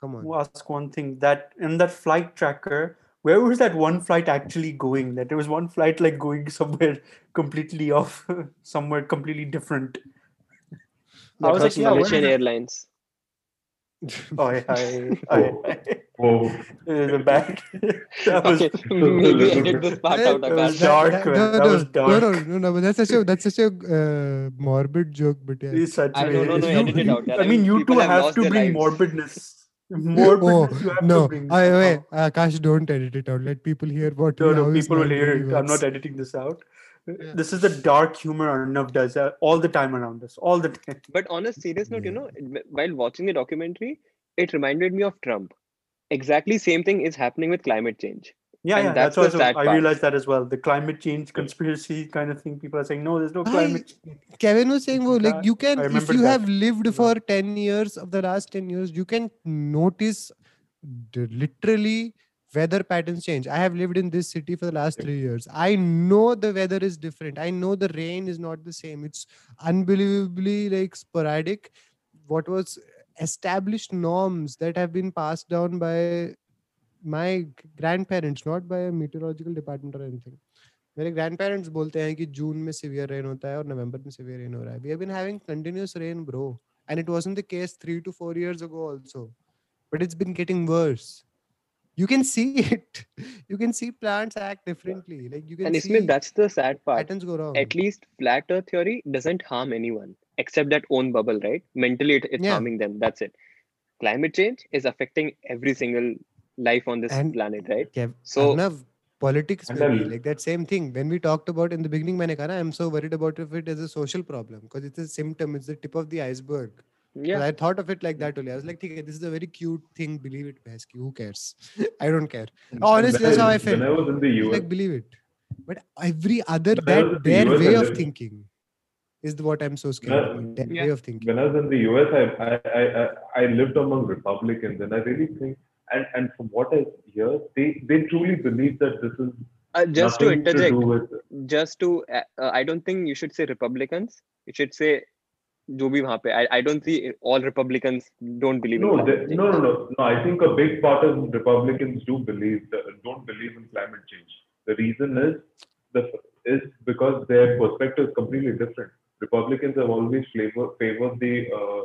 Come on. Ask one thing that in that flight tracker, where was that one flight actually going? That there was one flight like going somewhere completely off, somewhere completely different. That I was, was like, yeah, Malaysian Airlines. oh, yeah, I, I, the back. that was okay. maybe this part out. Dark. No, no, that was dark. No, no. That's such a that's such a uh, morbid joke, but yeah. Such don't know. No, edit it out. I mean, you two have, have to bring lives. morbidness Morbidness you have no, to bring. I, somehow. wait, Akash, don't edit it out. Let people hear what No, no, people will hear it. I'm not editing this out. Yeah. This is the dark humor Arnav does uh, all the time around us, all the time. But on a serious note, you know, while watching the documentary, it reminded me of Trump. Exactly same thing is happening with climate change. Yeah, And yeah, that's that's, the what I, part. realized that as well. The climate change conspiracy kind of thing. People are saying, no, there's no climate change. Kevin was saying, well, like you can, if you that. have lived for 10 years of the last 10 years, you can notice literally weather patterns change. I have lived in this city for the last Yep. three years. I know the weather is different. I know the rain is not the same. It's unbelievably like sporadic. What was established norms that have been passed down by my g- grandparents, not by a meteorological department or anything. मेरे grandparents बोलते हैं कि जून में severe rain होता है और नवंबर में severe rain हो रहा है. We have been having continuous rain, bro, and it wasn't the case three to four years ago also, but it's been getting worse. You can see it. You can see plants act differently. Like you can And see Ismail, that's the sad part. patterns go wrong. At least flat earth theory doesn't harm anyone except that own bubble, right? Mentally, it, it's Yeah. harming them. That's it. Climate change is affecting every single life on this and planet, right? Kev- so politics will like that same thing. When we talked about in the beginning, Manekana, I'm so worried about if it is a social problem because it's a symptom, it's the tip of the iceberg. Yeah. I thought of it like that only. I was like, okay, this is a very cute thing. Believe it, Pesky. Who cares? I don't care. Oh, honestly, that's how I felt. When I was in the US, like, believe it. But every other that their way of thinking is what I'm so scared yeah. yeah. way of thinking. When I was in the US, I I, I, I lived among Republicans, and I really think and, and from what I hear, they, they truly believe that this is Uh, just to nothing interject, do with just to, uh, uh, I don't think you should say Republicans. You should say जो भी वहाँ पे. I, I don't see all Republicans don't believe no, in they, climate change. no, no, no, no. I think a big part of Republicans do believe that, don't believe in climate change. The reason is the is because their perspective is completely different. Republicans have always favor, favored the uh,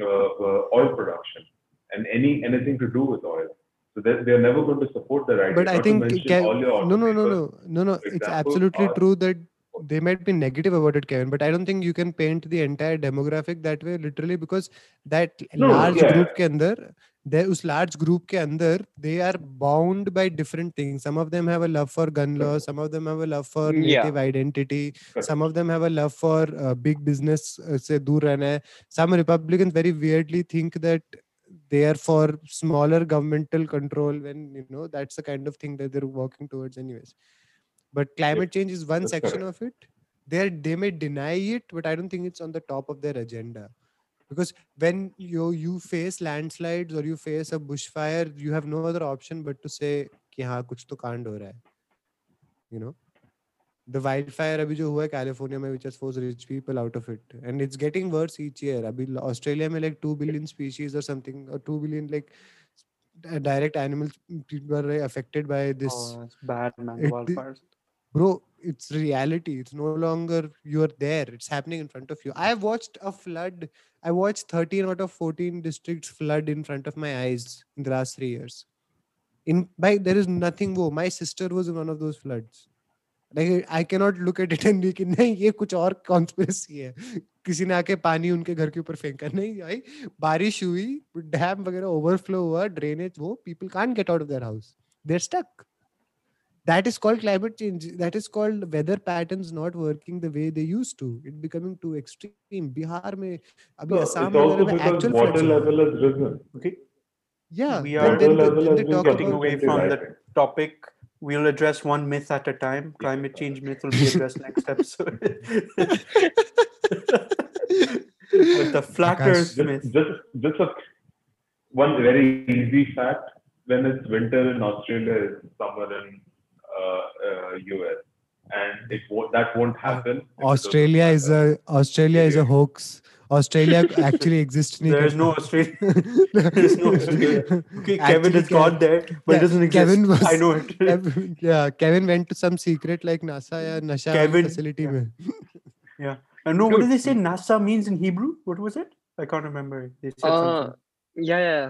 uh, uh, oil production and any anything to do with oil. So they they're never going to support that idea. But I Not to think mention Kev- all your no, no, no, automakers. no, no, no. for It's example, absolutely are- true that they might be negative about it, Kevin. But I don't think you can paint the entire demographic that way, literally, because that No, large yeah. group के अंदर, there उस large group के अंदर, they are bound by different things. Some of them have a love for gun law. Some of them have a love for Yeah. native identity. Correct. Some of them have a love for uh, big business uh, से दूर रहना है. Some Republicans very weirdly think that there for smaller governmental control when you know that's the kind of thing that they're working towards anyways. But climate change is one that's section correct. of it. They they may deny it but i don't think it's on the top of their agenda. Because when you you face landslides or you face a bushfire you have no other option but to say ki ha kuch to kaand ho hai you know? the wildfire अभी जो हुआ है California में which has forced rich people out of it and it's getting worse each year अभी Australia में like 2 billion species or something or 2 billion like uh, direct animals people are affected by this Oh, it's bad, man. It- wildfires. bro it's reality it's no longer you're there it's happening in front of you i watched a flood i watched 13 out of 14 districts flood in front of my eyes in the last three years in by there is nothing wo my sister was in one of those floods Like i cannot look at it and be कि नहीं ये कुछ और conspiracy है किसी ने आके पानी उनके घर के ऊपर फेंका नहीं भाई बारिश हुई डैम वगैरह ओवरफ्लो हुआ ड्रेनेज वो people can't get out of their house they're stuck that is called climate change that is called weather patterns not working the way they used to it becoming too extreme bihar mein abhi No, assam में because actual water हो हैं. level has risen. Okay. yeah We then, are then, then has they talk getting away from the topic. We'll address one myth at a time. Climate change myth will be addressed next episode. With the flat Akash, Earth Just, myth. just, just a, one very easy fact: when it's winter in Australia, it's summer in uh, uh, US, and it won't, that won't happen. australia is a australia is a hoax Australia actually exists. There is no Australia. there is no Australia. Okay, actually, Kevin is gone there, but yeah, it doesn't exist. Kevin was, I know it. Kevin, yeah, Kevin went to some secret like NASA or NASA Kevin, facility. Yeah. yeah. And no, what do they say NASA means in Hebrew? What was it? I can't remember. They said uh, something. Yeah, yeah.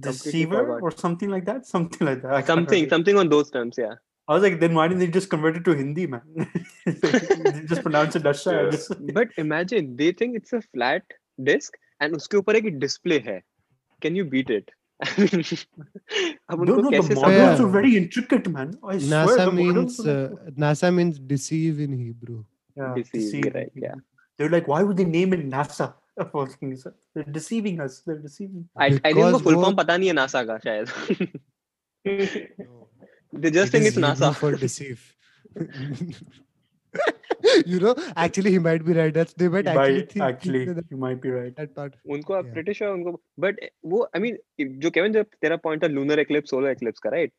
Deceiver or something like that? Something like that. I something, something on those terms, yeah. I was like, then why didn't they just convert it to Hindi, man? they just pronounce it Dasha. Yeah. Just, But imagine they think it's a flat disk and उसके ऊपर एक display है. Can you beat it? अब no, उनको no, कैसे the समझ- models Yeah. are very intricate, man. I swear, nasa the models means are uh, nasa means deceive in hebrew yeah, deceive, deceive. right, yeah. They're like, why would they name it NASA? Of all things, they're deceiving us. They're deceiving. I, I think उनको Because full वो- form पता नहीं है NASA का शायद. they just It think is it's NASA. Hebrew for deceive you know actually he might be right that's they might You actually might- think, actually, think that, you might be right. that part उनको Yeah. pretty sure उनको but वो I mean if- जो Kevin जब तेरा point था lunar eclipse solar eclipse का right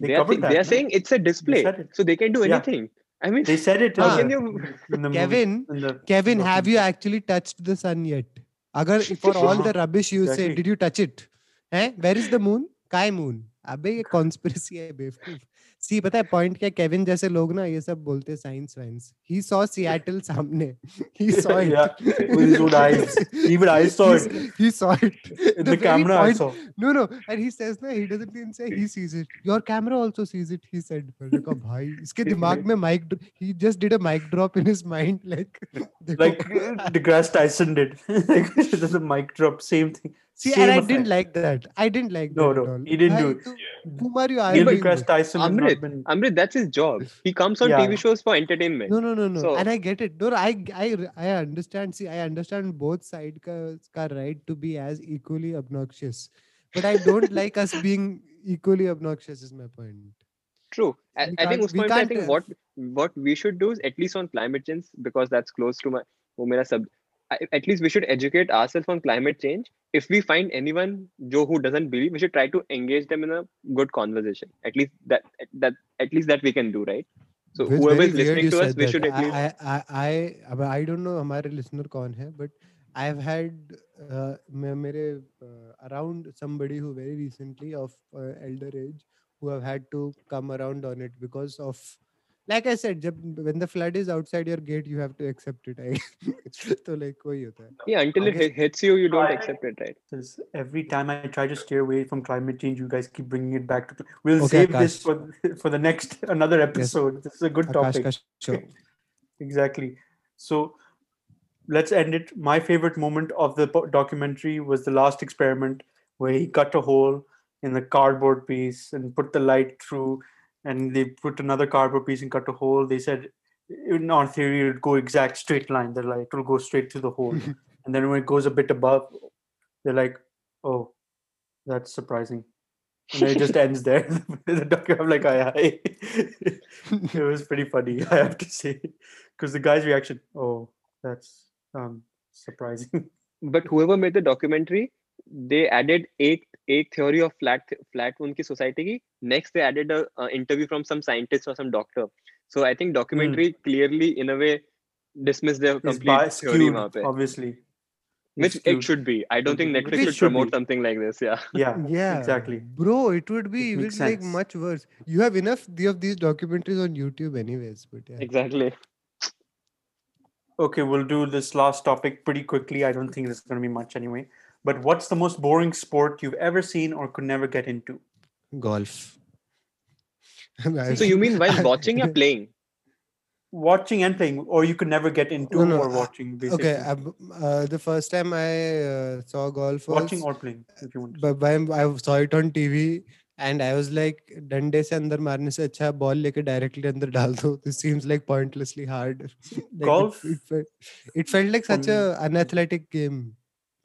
They, they are, covered thi- that. they are no? saying it's a display said it. so they can do Yeah. anything I mean They said it. in How the- can you- in the movie- kevin in the kevin have you documentary. actually touched the sun yet agar for all the rubbish you say Exactly. did you touch it eh where is the moon काय moon अबे ये conspiracy है बेवकूफ़। सी पता है point क्या Kevin जैसे लोग ना ये सब बोलते साइंस वाइंस ही सॉ सिएटल सामने. He saw it with his own eyes even I saw it he saw it in the camera I saw no no and he says ना he doesn't even say he sees it your camera also sees it he said मैंने कहा भाई इसके दिमाग में mic he just did a mic drop in his mind like like deGrasse Tyson did like the mic drop same thing see same and I effect. didn't like that I didn't like No, that no, at all. he didn't do भाई, it. तो whom are you Neil arguing deGrasse with? Tyson has Amrit, not been. Amrit that's his job he comes on Yeah. TV shows for entertainment no no no no So- and I get it no no, I I I understand see I understand both side ka, ka right to be as equally obnoxious but I don't like us being equally obnoxious is my point True. I, We I think can't- उस we point पे I can't, think uh, what what we should do is at least on climate change because that's close to my वो मेरा sub I- at least we should educate ourselves on climate change. If we find anyone Joe who doesn't believe, we should try to engage them in a good conversation. At least that that at least that we can do, right? So It's whoever very is weird listening you to us, said we that. should at I, least I, I, I, अब I don't know हमारे listener कौन है, but I've had uh, मे- मेरे uh, around somebody who very recently of uh, elder age who have had to come around on it because of like i said jab, when the flood is outside your gate you have to accept it so like hota yeah until it hits you you don't accept it right? Every time i try to steer away from climate change you guys keep bringing it back to we'll okay, save Akash. this for for the next another episode. Yes. this is a good Akash topic. Sure. exactly. So let's end it. My favorite moment of the documentary was the last experiment where he cut a hole in the cardboard piece and put the light through and they put another cardboard piece and cut a hole. They said, in on theory, it would go exact straight line. They're like, it will go straight through the hole, and then when it goes a bit above, they're like, "Oh, that's surprising." And then it just ends there. the docu- I'm like, aye, aye. it was pretty funny, I have to say, because the guy's reaction, oh, that's um surprising. But whoever made the documentary, they added eight eight theory of flat flat उनकी society की. Next, they added a, a interview from some scientist or some doctor. So I think documentary clearly, in a way, dismissed their It's complete biased, theory skewed, वहाँ पे. obviously. It's Which it skewed. should be. I don't think Which Netflix it should should promote be. something like this. Yeah. Yeah, yeah exactly. bro it would be It it makes would like sense. much worse you have enough the- of these documentaries on YouTube anyways but yeah Exactly. Okay, we'll do this last topic pretty quickly. I don't think there's going to be much anyway. But what's the most boring sport you've ever seen or could never get into? golf So you mean while watching or playing? Watching and playing, or you could never get into No, no, or uh, watching, basically. okay ab- uh, the first time i uh, saw golf was watching or playing, if you want. to but when i saw it on tv and i was like डंडे से अंदर मारने से अच्छा ball लेके directly अंदर डाल दो this seems like pointlessly hard Like, it- Golf, it, felt, it felt like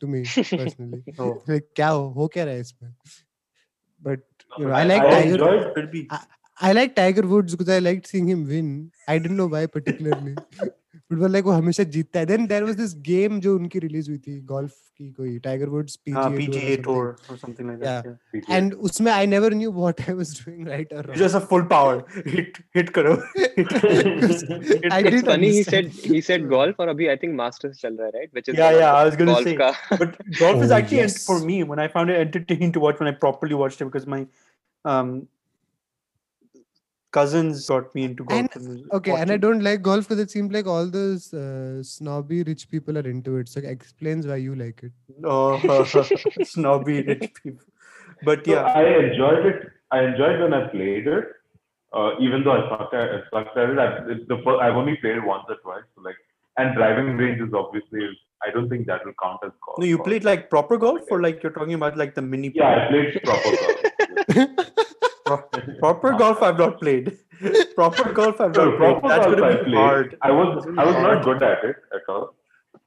to me personally क्या हो हो क्या रहा है इसमें? But I like Tiger I like Tiger Woods because I like seeing him win I don't know why particularly football like वो हमेशा जीतता है। Then there was this game जो उनकी रिलीज़ हुई थी गोल्फ की कोई Tiger Woods PGA tour something like that and उसमें I never knew what I was doing right और just a full power hit hit करो। I did funny he said he said golf और अभी I think masters चल रहा है right which is yeah yeah I was gonna say but golf is actually for me when I found it entertaining to watch when I properly watched it because my um cousins got me into golf. And- and was Okay, and I don't like golf because it seems like all those uh, snobby rich people are into it. So it explains why you like it. Oh, snobby rich people. But So yeah, I enjoyed it. I enjoyed when I played it. Uh, even though I sucked at, I sucked at it, I, it's the first, I've only played once or twice. So like, and driving range is obviously. I don't think that will count as golf. no, you or- played like proper golf or like you're talking about like the mini. Yeah, I played proper golf. Pro- proper golf I've not played. proper golf I've No, not played. That's golf I played. hard. I was I was not good at it at all.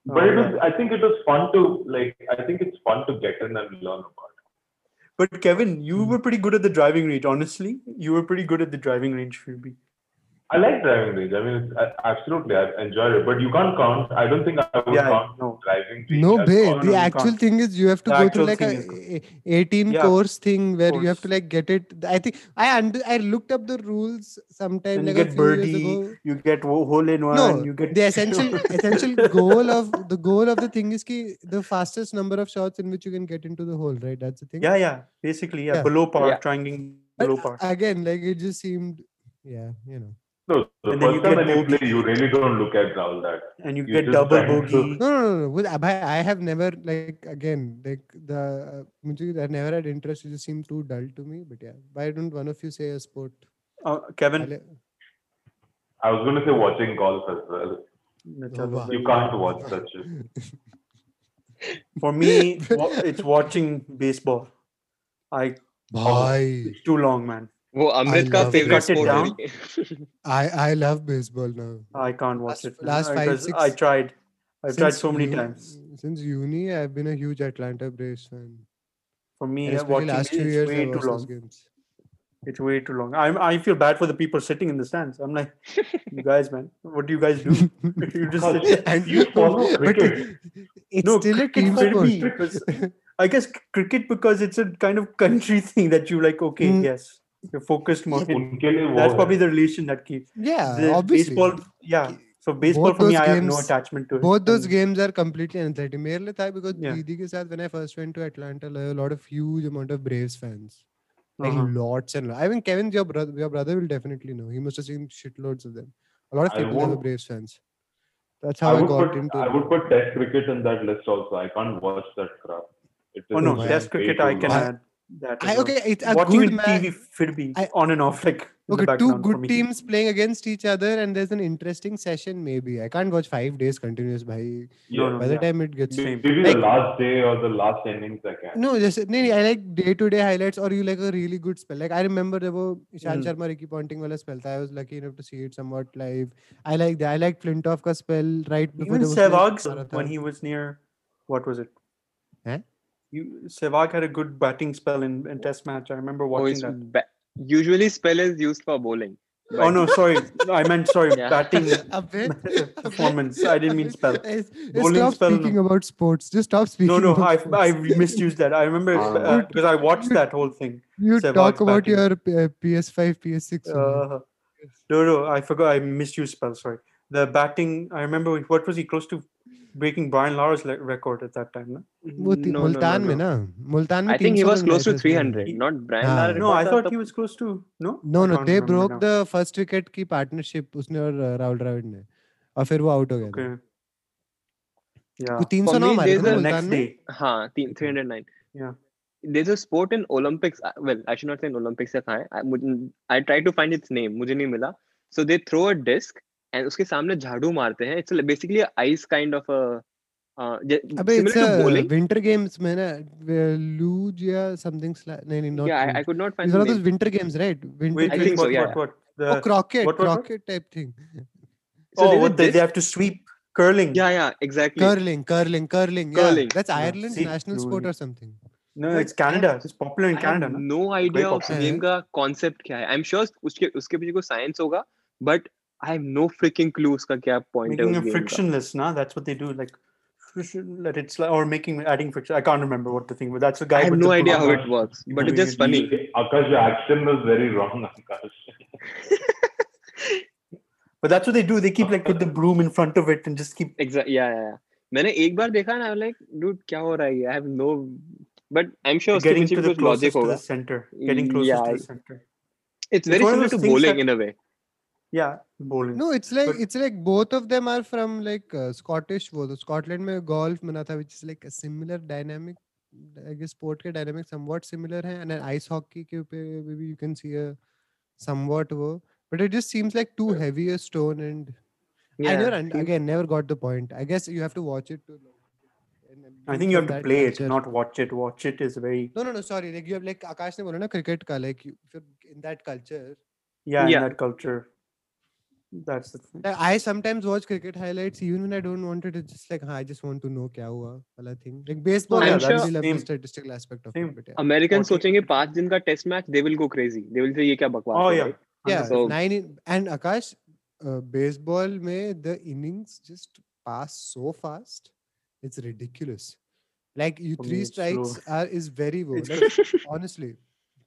But Oh, it was man. I think it was fun to like I think it's fun to get in and learn about. It. But Kevin, you were pretty good at the driving range. Honestly, you were pretty good at the driving range, Phoebe. I like driving range. I mean, it's, I, absolutely, I enjoyed it. But you can't count. I don't think I would Yeah, count no. driving range. No, babe. golf. no, The you actual can't. thing is you have to The go actual through like a a- 18 Yeah, course thing where you have to like get it. I think I under I looked up the rules sometime Then you like a get few years birdie, ago. you get hole in one, No, you get the essential essential goal of the goal of the thing is ki the fastest number of shots in which you can get into the hole, right? That's the thing. Yeah, yeah. Basically, yeah. Yeah. Below par, Yeah. trying But below par. again, like it just seemed, yeah, you know. No, the And then you first time get when you play, you really don't look at all that. And you you get double trying to- bogey. No, no, no, no. With Abhay, I have never like again like the uh, I never had interest. It just seemed too dull to me. But yeah, why don't one of you say a sport? Uh, Kevin, I'll- I was going to say watching golf as well. Oh, wow. You can't watch such. a- For me, it's watching baseball. I Bhai, it's too long, man. वो अमृत का love favorite Cut it sport down. है I I love baseball now. I can't watch Last- it. man. last I- five, 'cause six- I tried. I've tried Since so many uni- times. Since uni, I've been a huge Atlanta Braves fan. For me, And uh, especially watching last it, few it's years, way I too watched those long. games. It's way too long. I'm, I feel bad for the people sitting in the stands. I'm like, you guys, man, what do you guys do? you just sit. and You follow but cricket. it's No, still a cricket team for sport. me, because I guess c- cricket because it's a kind of country thing that you like. Okay, Mm. yes, you're focused more. in- उनके लिए वो That's है. probably the relation that keeps. Yeah, The obviously. baseball, yeah. So baseball both for me, those I have no games- attachment to it. both those and- games are completely anxiety. मेरे लिए था because Yeah. दीदी के साथ when I first went to Atlanta, there were a lot of huge amount of Braves fans. Like Uh-huh. lots and lots. I mean, Kevin, your brother, your brother will definitely know. He must have seen shitloads of them. A lot of I people there were won't- Braves fans. That's I how I, would got put into. I it. would put Test cricket in that list also. I can't watch that crap. It Oh no, Why? is Test way cricket too I can long. I- add that. I, as well. okay, it's a Watching good in match. TV should be I- on and off like Okay, two good teams playing against each other, and there's an interesting session. Maybe I can't watch five days continuous. Bhai. No, Yeah. no, By the yeah. time it gets Same. Maybe Like- the last day or the last innings I can. no, just no, no, I like day to day highlights, or you like a really good spell. Like I remember there were Ishant Mm. Sharma, Ricky Ponting wala spell. tha. I was lucky enough to see it somewhat live. I like that. I like Flintoff ka spell right before Even there was no Sehwag's Marathon. when he was near, what was it? Huh? You Sehwag had a good batting spell in, in Test match. I remember Oh, watching it's that. ba- usually spell is used for bowling. Oh no, sorry. I meant sorry. Yeah. Batting Abhay, performance. I didn't mean spell. Guys, Bowling Stop spell, no. speaking about sports. Just stop speaking. No, no, about I sports. I misused that. I remember Ah. uh, because I watched that whole thing. You Sehwag's talk about batting. your uh, PS5, PS6. Uh, no, no, I forgot. I misused spell. Sorry The batting. I remember. What was he close to breaking Brian Lara's le- record at that time? No, वो ती- No, no, no, Multan में no. ना मुल्तान में I think he 300 was run close to लाए थे उसने। 300, not Brian हाँ. Lara. no I record thought था he was close to. No, No, I no, can't they remember broke now. the first wicket की partnership उसने और uh, Rahul Dravid ने और फिर वो आउट हो गया था Okay. Yeah. वो 300 For नौ me, मारे थे there's ना a- the मुल्तान next में day. हाँ, तीन- 309. Yeah. There's a sport in Olympics. uh, Well, I should not say in Olympics. या कहाँ है? I, मुझे- I tried to find its name. मुझे नहीं मिला. So they throw a disc and उसके सामने झाड़ू मारते हैं it's basically ice kind of अबे इट्स विंटर गेम्स में ना लूज या समथिंग नहीं नहीं not yeah I could not find those winter games right winter I think so yeah the oh, croquet what, what, croquet what? type thing so oh what, they, they have to sweep curling yeah yeah exactly curling curling curling curling yeah. that's ireland's See, national sport or something no but it's canada I, it's popular in I canada no idea of game ka concept kya hai i'm sure uske uske piche koi science hoga but होगा but I have no fricking clue उसका क्या point है Making उस it game का frictionless, nah? That's what they do. Like, friction- let it slide, or making adding friction. I can't remember what the thing, but that's the guy. I have with no the idea how broom. it works but it's doing just it funny Akash, your action was very wrong, Akash. But that's what they do. They keep like put the broom in front of it and just keep. Exactly. Yeah, yeah, yeah. मैंने एक बार देखा ना like dude क्या हो रहा है ये आई have no but I am sure उसके getting पीछे to भी the कुछ लॉजिक closest to होगा the center. Getting closest Yeah, to I- the center. It's very one of similar those to things bowling that- in a way Yeah, bowling. No, it's like But- it's like both of them are from like uh, Scottish. वो तो Scotland में golf बना था, which is like a similar dynamic. I guess sport के dynamic somewhat similar है, and then ice hockey के ऊपर maybe you can see a somewhat वो. But it just seems like too heavy a stone, and I Yeah. never and again never got the point. I guess you have to watch it to. and then I be think you from have to that play it, culture. not watch it. Watch it is very No, no, no. Sorry. Like you have like Akash ने बोला ना cricket का like you, if you're in that culture. yeah, That's the thing. Like, I sometimes watch cricket highlights even when I don't want it. It's just like, "हाँ, I just want to know क्या हुआ वाला thing. Like baseball, yeah, I really sure- love the statistical aspect of Same. it. But yeah, Forty- सोचेंगे पाँच दिन का test match they will go crazy they will say ये क्या बकवास Oh yeah. right? yeah. So- nine in, and Akash, uh, baseball में the innings just pass so fast. It's ridiculous. Like you me, three it's strikes are is very. It's Like, honestly,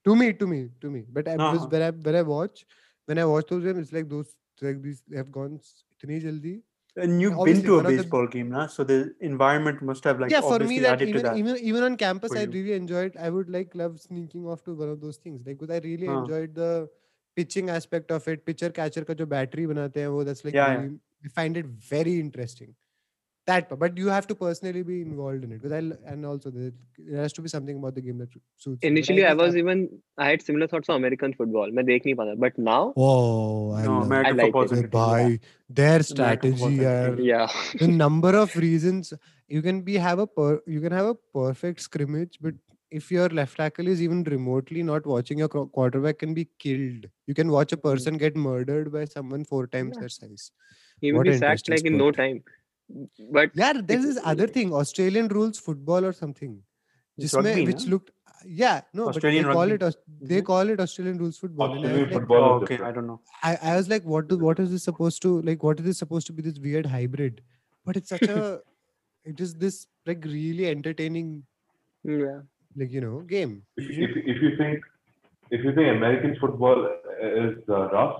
to me, to me, to me. But I, because Uh-huh. when I when I watch when I watch those games, it's like those like these they have gone इतनी जल्दी. And you've been to a the- baseball game, na? So the environment must have like yeah, for obviously me that added even to that. even even on campus, I really enjoyed. I would like love sneaking off to one of those things. Like, because I really huh. enjoyed the pitching aspect of it. Pitcher catcher का जो battery बनाते हैं वो that's like Yeah, really, yeah. I find it very interesting. that but you have to personally be involved in it because i and also there, has to be something about the game that suits initially you. i was that. even i had similar thoughts on american football I dekh nahi pata but now oh i, no, love, I like it. Bhai, their strategy and yeah the number of reasons you can be have a per, you can have a perfect scrimmage but if your left tackle is even remotely not watching your quarterback can be killed you can watch a hmm. person get murdered by someone four times yeah. their size he will what be sacked like sport. in no time But yeah there's It's- this other thing australian rules football or something It's जिसमें rugby, which na? looked yeah no Australian but they call rugby. it Aus- they Mhm. call it australian rules football and I was Australian like, football Oh, is okay, I different. don't know. I, I was like, what do, what is this supposed to like? What is this supposed to be this weird hybrid? But it's such a, it is this like really entertaining yeah, like you know game. If, if, if you think if you think American football is uh, rough,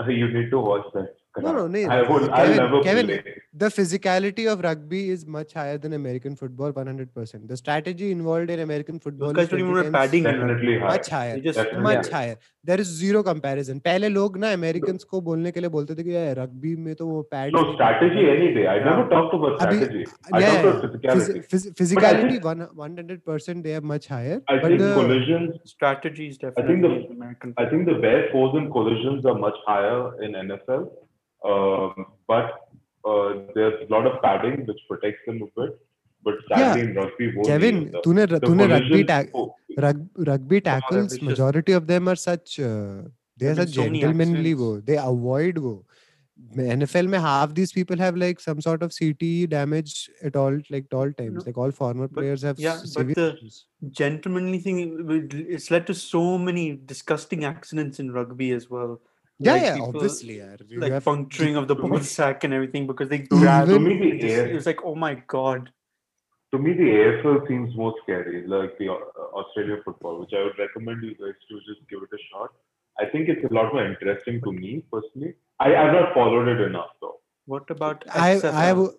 uh, you need to watch that. No, no, no, I would. I'll Kevin- never Kevin, play. The physicality of rugby is much higher than American football, one hundred percent. The strategy involved in American football is don't even 20 wear times padding. Definitely rugby. high. much higher. Just Definitely. much Yeah. higher. There is zero comparison. पहले लोग ना Americans को बोलने के लिए बोलते थे कि यार rugby में तो वो pad No strategy any day. I Yeah. never talked about strategy. I yeah, talked about physicality. phys- physicality think- one one hundred percent they are much higher. I but think the, collisions. Strategy is I think definitely the- American. I think the bare fours and collisions are much higher in NFL, um, but uh, there's a lot of padding which protects them a bit. But sadly, in rugby, won't Kevin, need the, तूने the तूने rugby collisions- tag oh, rug, rugby tackles vicious. majority of them are such uh, they are There've been such so many gentlemanly accidents. wo they avoid wo NFL में half these people have like some sort of CTE damage at all like at all times No, like all former but- players have yeah, s- but severe the- issues. gentlemanly thing it- it's led to so many disgusting accidents in rugby as well Yeah, like yeah, people, obviously. Yeah. Like have, puncturing of the ball sack and everything because they grab it. It's, it's like, oh my god. To me, the AFL seems more scary, like the uh, Australian football, which I would recommend you guys to just give it a shot. I think it's a lot more interesting to me personally. I have not followed it enough though. What about I? I have.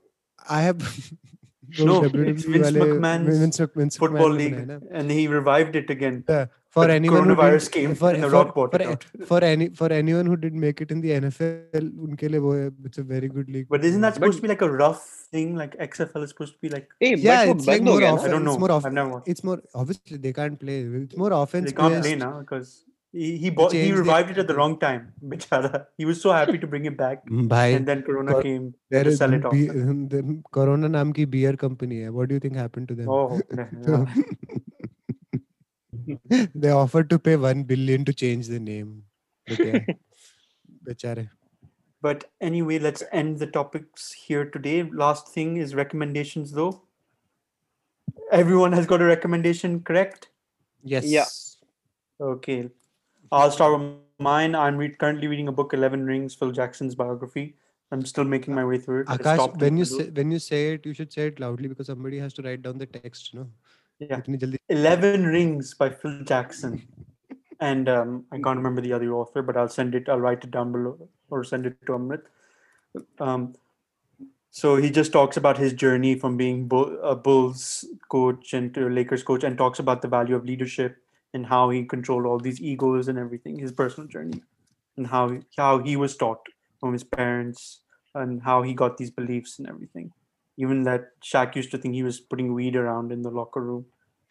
I have no, it's Vince McMahon's Vince, Vince football league, and he revived it again. Yeah for the anyone coronavirus did, came for, for, for, for, any for anyone who didn't make it in the NFL, unke liye wo it's a very good league. But isn't that supposed but, to be like a rough thing? Like XFL is supposed to be like hey, yeah, it's like more offense. I don't know. It's more, off- I've never it's more obviously they can't play. It's more offense. They can't players. play now because. He he, bought, he revived the, it at the wrong time, Bichara. He was so happy to bring it back, Bhai, and then Corona cor- came there to sell it off. Be, the Corona naam ki beer company hai. What do you think happened to them? Oh, so, they offered to pay 1 billion to change the name. Okay. but anyway, let's end the topics here today. Last thing is recommendations though. Everyone has got a recommendation, correct? Yes. Yeah. Okay. I'll start with mine. I'm re- currently reading a book, Eleven Rings, Phil Jackson's biography. I'm still making my way through it. Akash, when you say, when you say it, you should say it loudly because somebody has to write down the text. You know. Yeah. Itni jaldi. 11 Rings by Phil Jackson. And um, I can't remember the other author, but I'll send it, I'll write it down below or send it to Amrit. Um, so he just talks about his journey from being Bull, a Bulls coach and to a Lakers coach and talks about the value of leadership and how he controlled all these egos and everything, his personal journey and how, how he was taught from his parents and how he got these beliefs and everything. Even that Shaq used to think he was putting weed around in the locker room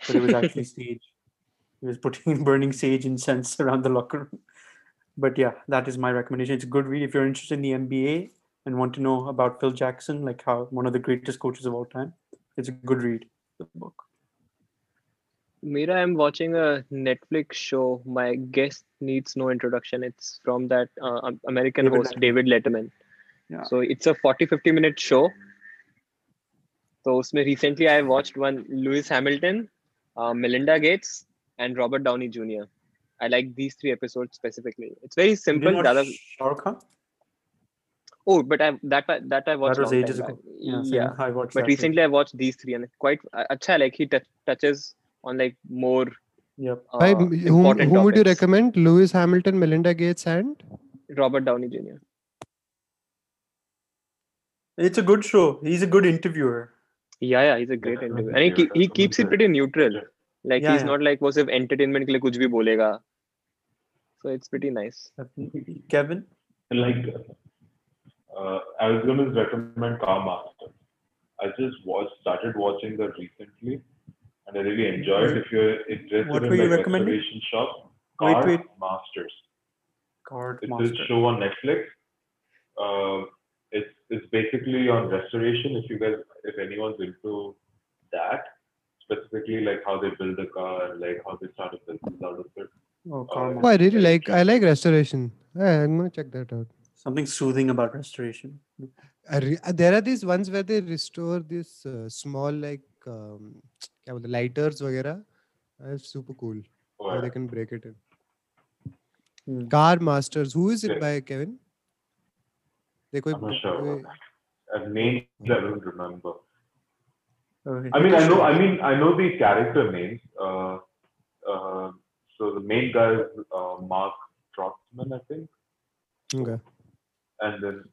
but it was actually sage. He was putting burning sage incense around the locker room. But yeah, that is my recommendation. It's a good read if you're interested in the NBA and want to know about Phil Jackson, like how one of the greatest coaches of all time. It's a good read. The book. Mira, I'm watching a Netflix show. My guest needs no introduction. It's from that uh, American David host Letterman. David Letterman. Yeah. So it's a 40 50 minute show. So उसमें recently I watched one Lewis Hamilton, uh, Melinda Gates, and Robert Downey Jr. I like these three episodes specifically. It's very You simple. didn't ज़्यादा- watch Shah Rukh Khan? oh, but I that I- that I watched That was long ages time ago. back. Yeah, same. yeah. I watched But that too. recently I watched these three and quite uh, अच्छा like he tou- touches on like more Yep. uh, By m- whom, important whom would you topics. recommend? Lewis Hamilton, Melinda Gates, and Robert Downey Jr. It's a good show. He's a good interviewer. Yeah, yeah, he's a great Definitely, interviewer, and he yeah, keep, he that's keeps it amazing. pretty neutral. Yeah. Like Yeah, he's yeah. not like वो सिर्फ entertainment के लिए कुछ भी बोलेगा. So it's pretty nice. Definitely. Kevin? like uh, I was going to recommend Car Master. I just watched, started watching that recently, and I really enjoyed. If you're interested What in were you like recommending? restoration shop, Wait, Car wait. Masters. Card It's Master. a show on Netflix. Uh, it's it's basically on restoration. If you guys, if anyone's into that, specifically like how they build a car, like how they start a business out of it. Oh, Car Oh, oh, I Master. really like I like restoration. Yeah, I'm gonna check that out. Something soothing about restoration. I re- uh, there are these ones where they restore this uh, small like um, क्या बोलते हैं, lighters वगैरह. That's super cool. Oh, How yeah. they can break it in. Hmm. Car Masters. Who is it Yeah. by Kevin? देखो एक I'm not book- sure कोई- about that. and names I don't remember. Okay. I mean, I know. I mean, I know the character names. Uh, uh, so the main guy is uh, Mark Trotsman, I think. Okay. And then.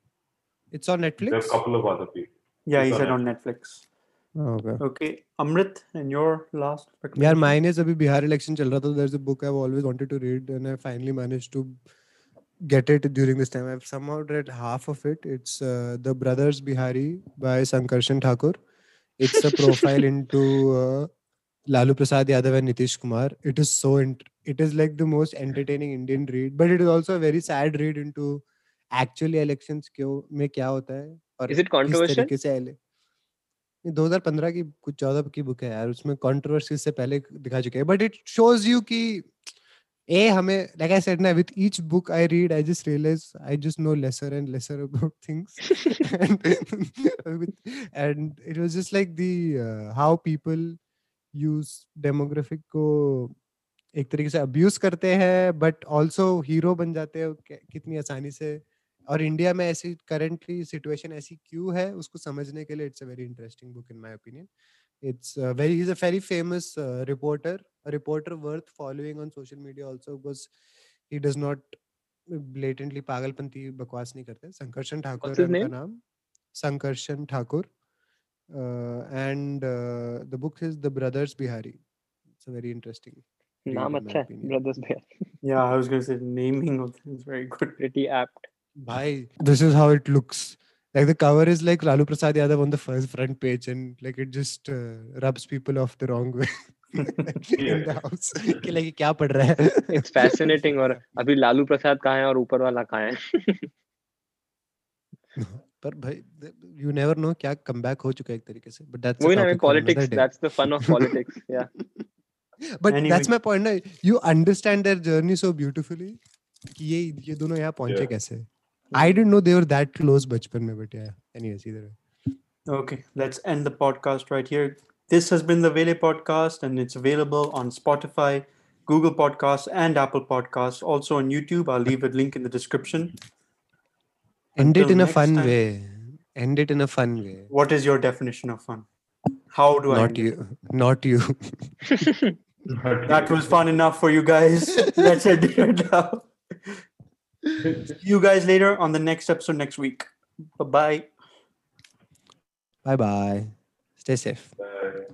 It's on Netflix. There are a couple of other people. Yeah, he said on Netflix. Okay. Okay, Amrit, and your last. Yeah, mine is. Abhi Bihar election chal. There's a book I've always wanted to read, and I finally managed to get it during this time I've somehow read half of it it's uh, The Brothers Bihari by Sankarshan Thakur it's a profile into uh, Lalu Prasad Yadav and Nitish Kumar it is so int- it is like the most entertaining Indian read but it is also a very sad read into actually elections क्यों में क्या होता है और Is it किस controversial? तरीके से ele- ये 2015 की कुछ 14 की बुक है यार उसमें कंट्रोवर्सी से पहले दिखा चुके हैं बट इट शोज़ यू कि ए हमें लाइक आई सेड ना with each book I read I just realize I just know lesser and lesser about things and it was just like the how people use demographic को एक तरीके से abuse करते हैं बट आल्सो हीरो बन जाते हैं कितनी आसानी से। और इंडिया में ऐसी करंटली सिचुएशन ऐसी क्यों है, उसको समझने के लिए it's a very interesting book in my opinion it's very is a very famous reporter a reporter worth following on social media also because he does not blatantly पागलपंती बकवास नहीं करते संकर्षण ठाकुर What's his है उनका name? नाम Sankarshan Thakur uh, and uh, the book is the brothers bihari it's a very interesting read नाम in my अच्छा है opinion. brothers भैया Yeah, I was going to say naming of things very good. pretty apt Bhai, this is how it looks. Like the cover is like Lalu Prasad Yadav on the first front page, and like it just uh, rubs people off the wrong way in the house. के लेकिन क्या पढ़ रहा है? It's fascinating और अभी लालू प्रसाद कहाँ है और ऊपर वाला कहाँ है? पर भाई यू नेवर नो क्या कमबैक हो चुका है एक तरीके से बट दैट्स वही ना politics that's the fun of politics yeah but that's my point ना you understand their journey so beautifully कि ये ये दोनों यहाँ पहुँचे yeah. कैसे? I didn't know they were that close बचपन में बट या एनीवेज इधर okay let's end the podcast right here This has been the Vele podcast, and it's available on Spotify, Google Podcasts, and Apple Podcasts. Also on YouTube. I'll leave a link in the description. End it in a fun time. way. End it in a fun way. What is your definition of fun? How do I? Not end it? you. Not you. That was fun enough for you guys. Let's end it now. See you guys later on the next episode next week. Bye bye. bye bye. Stay safe. Uh,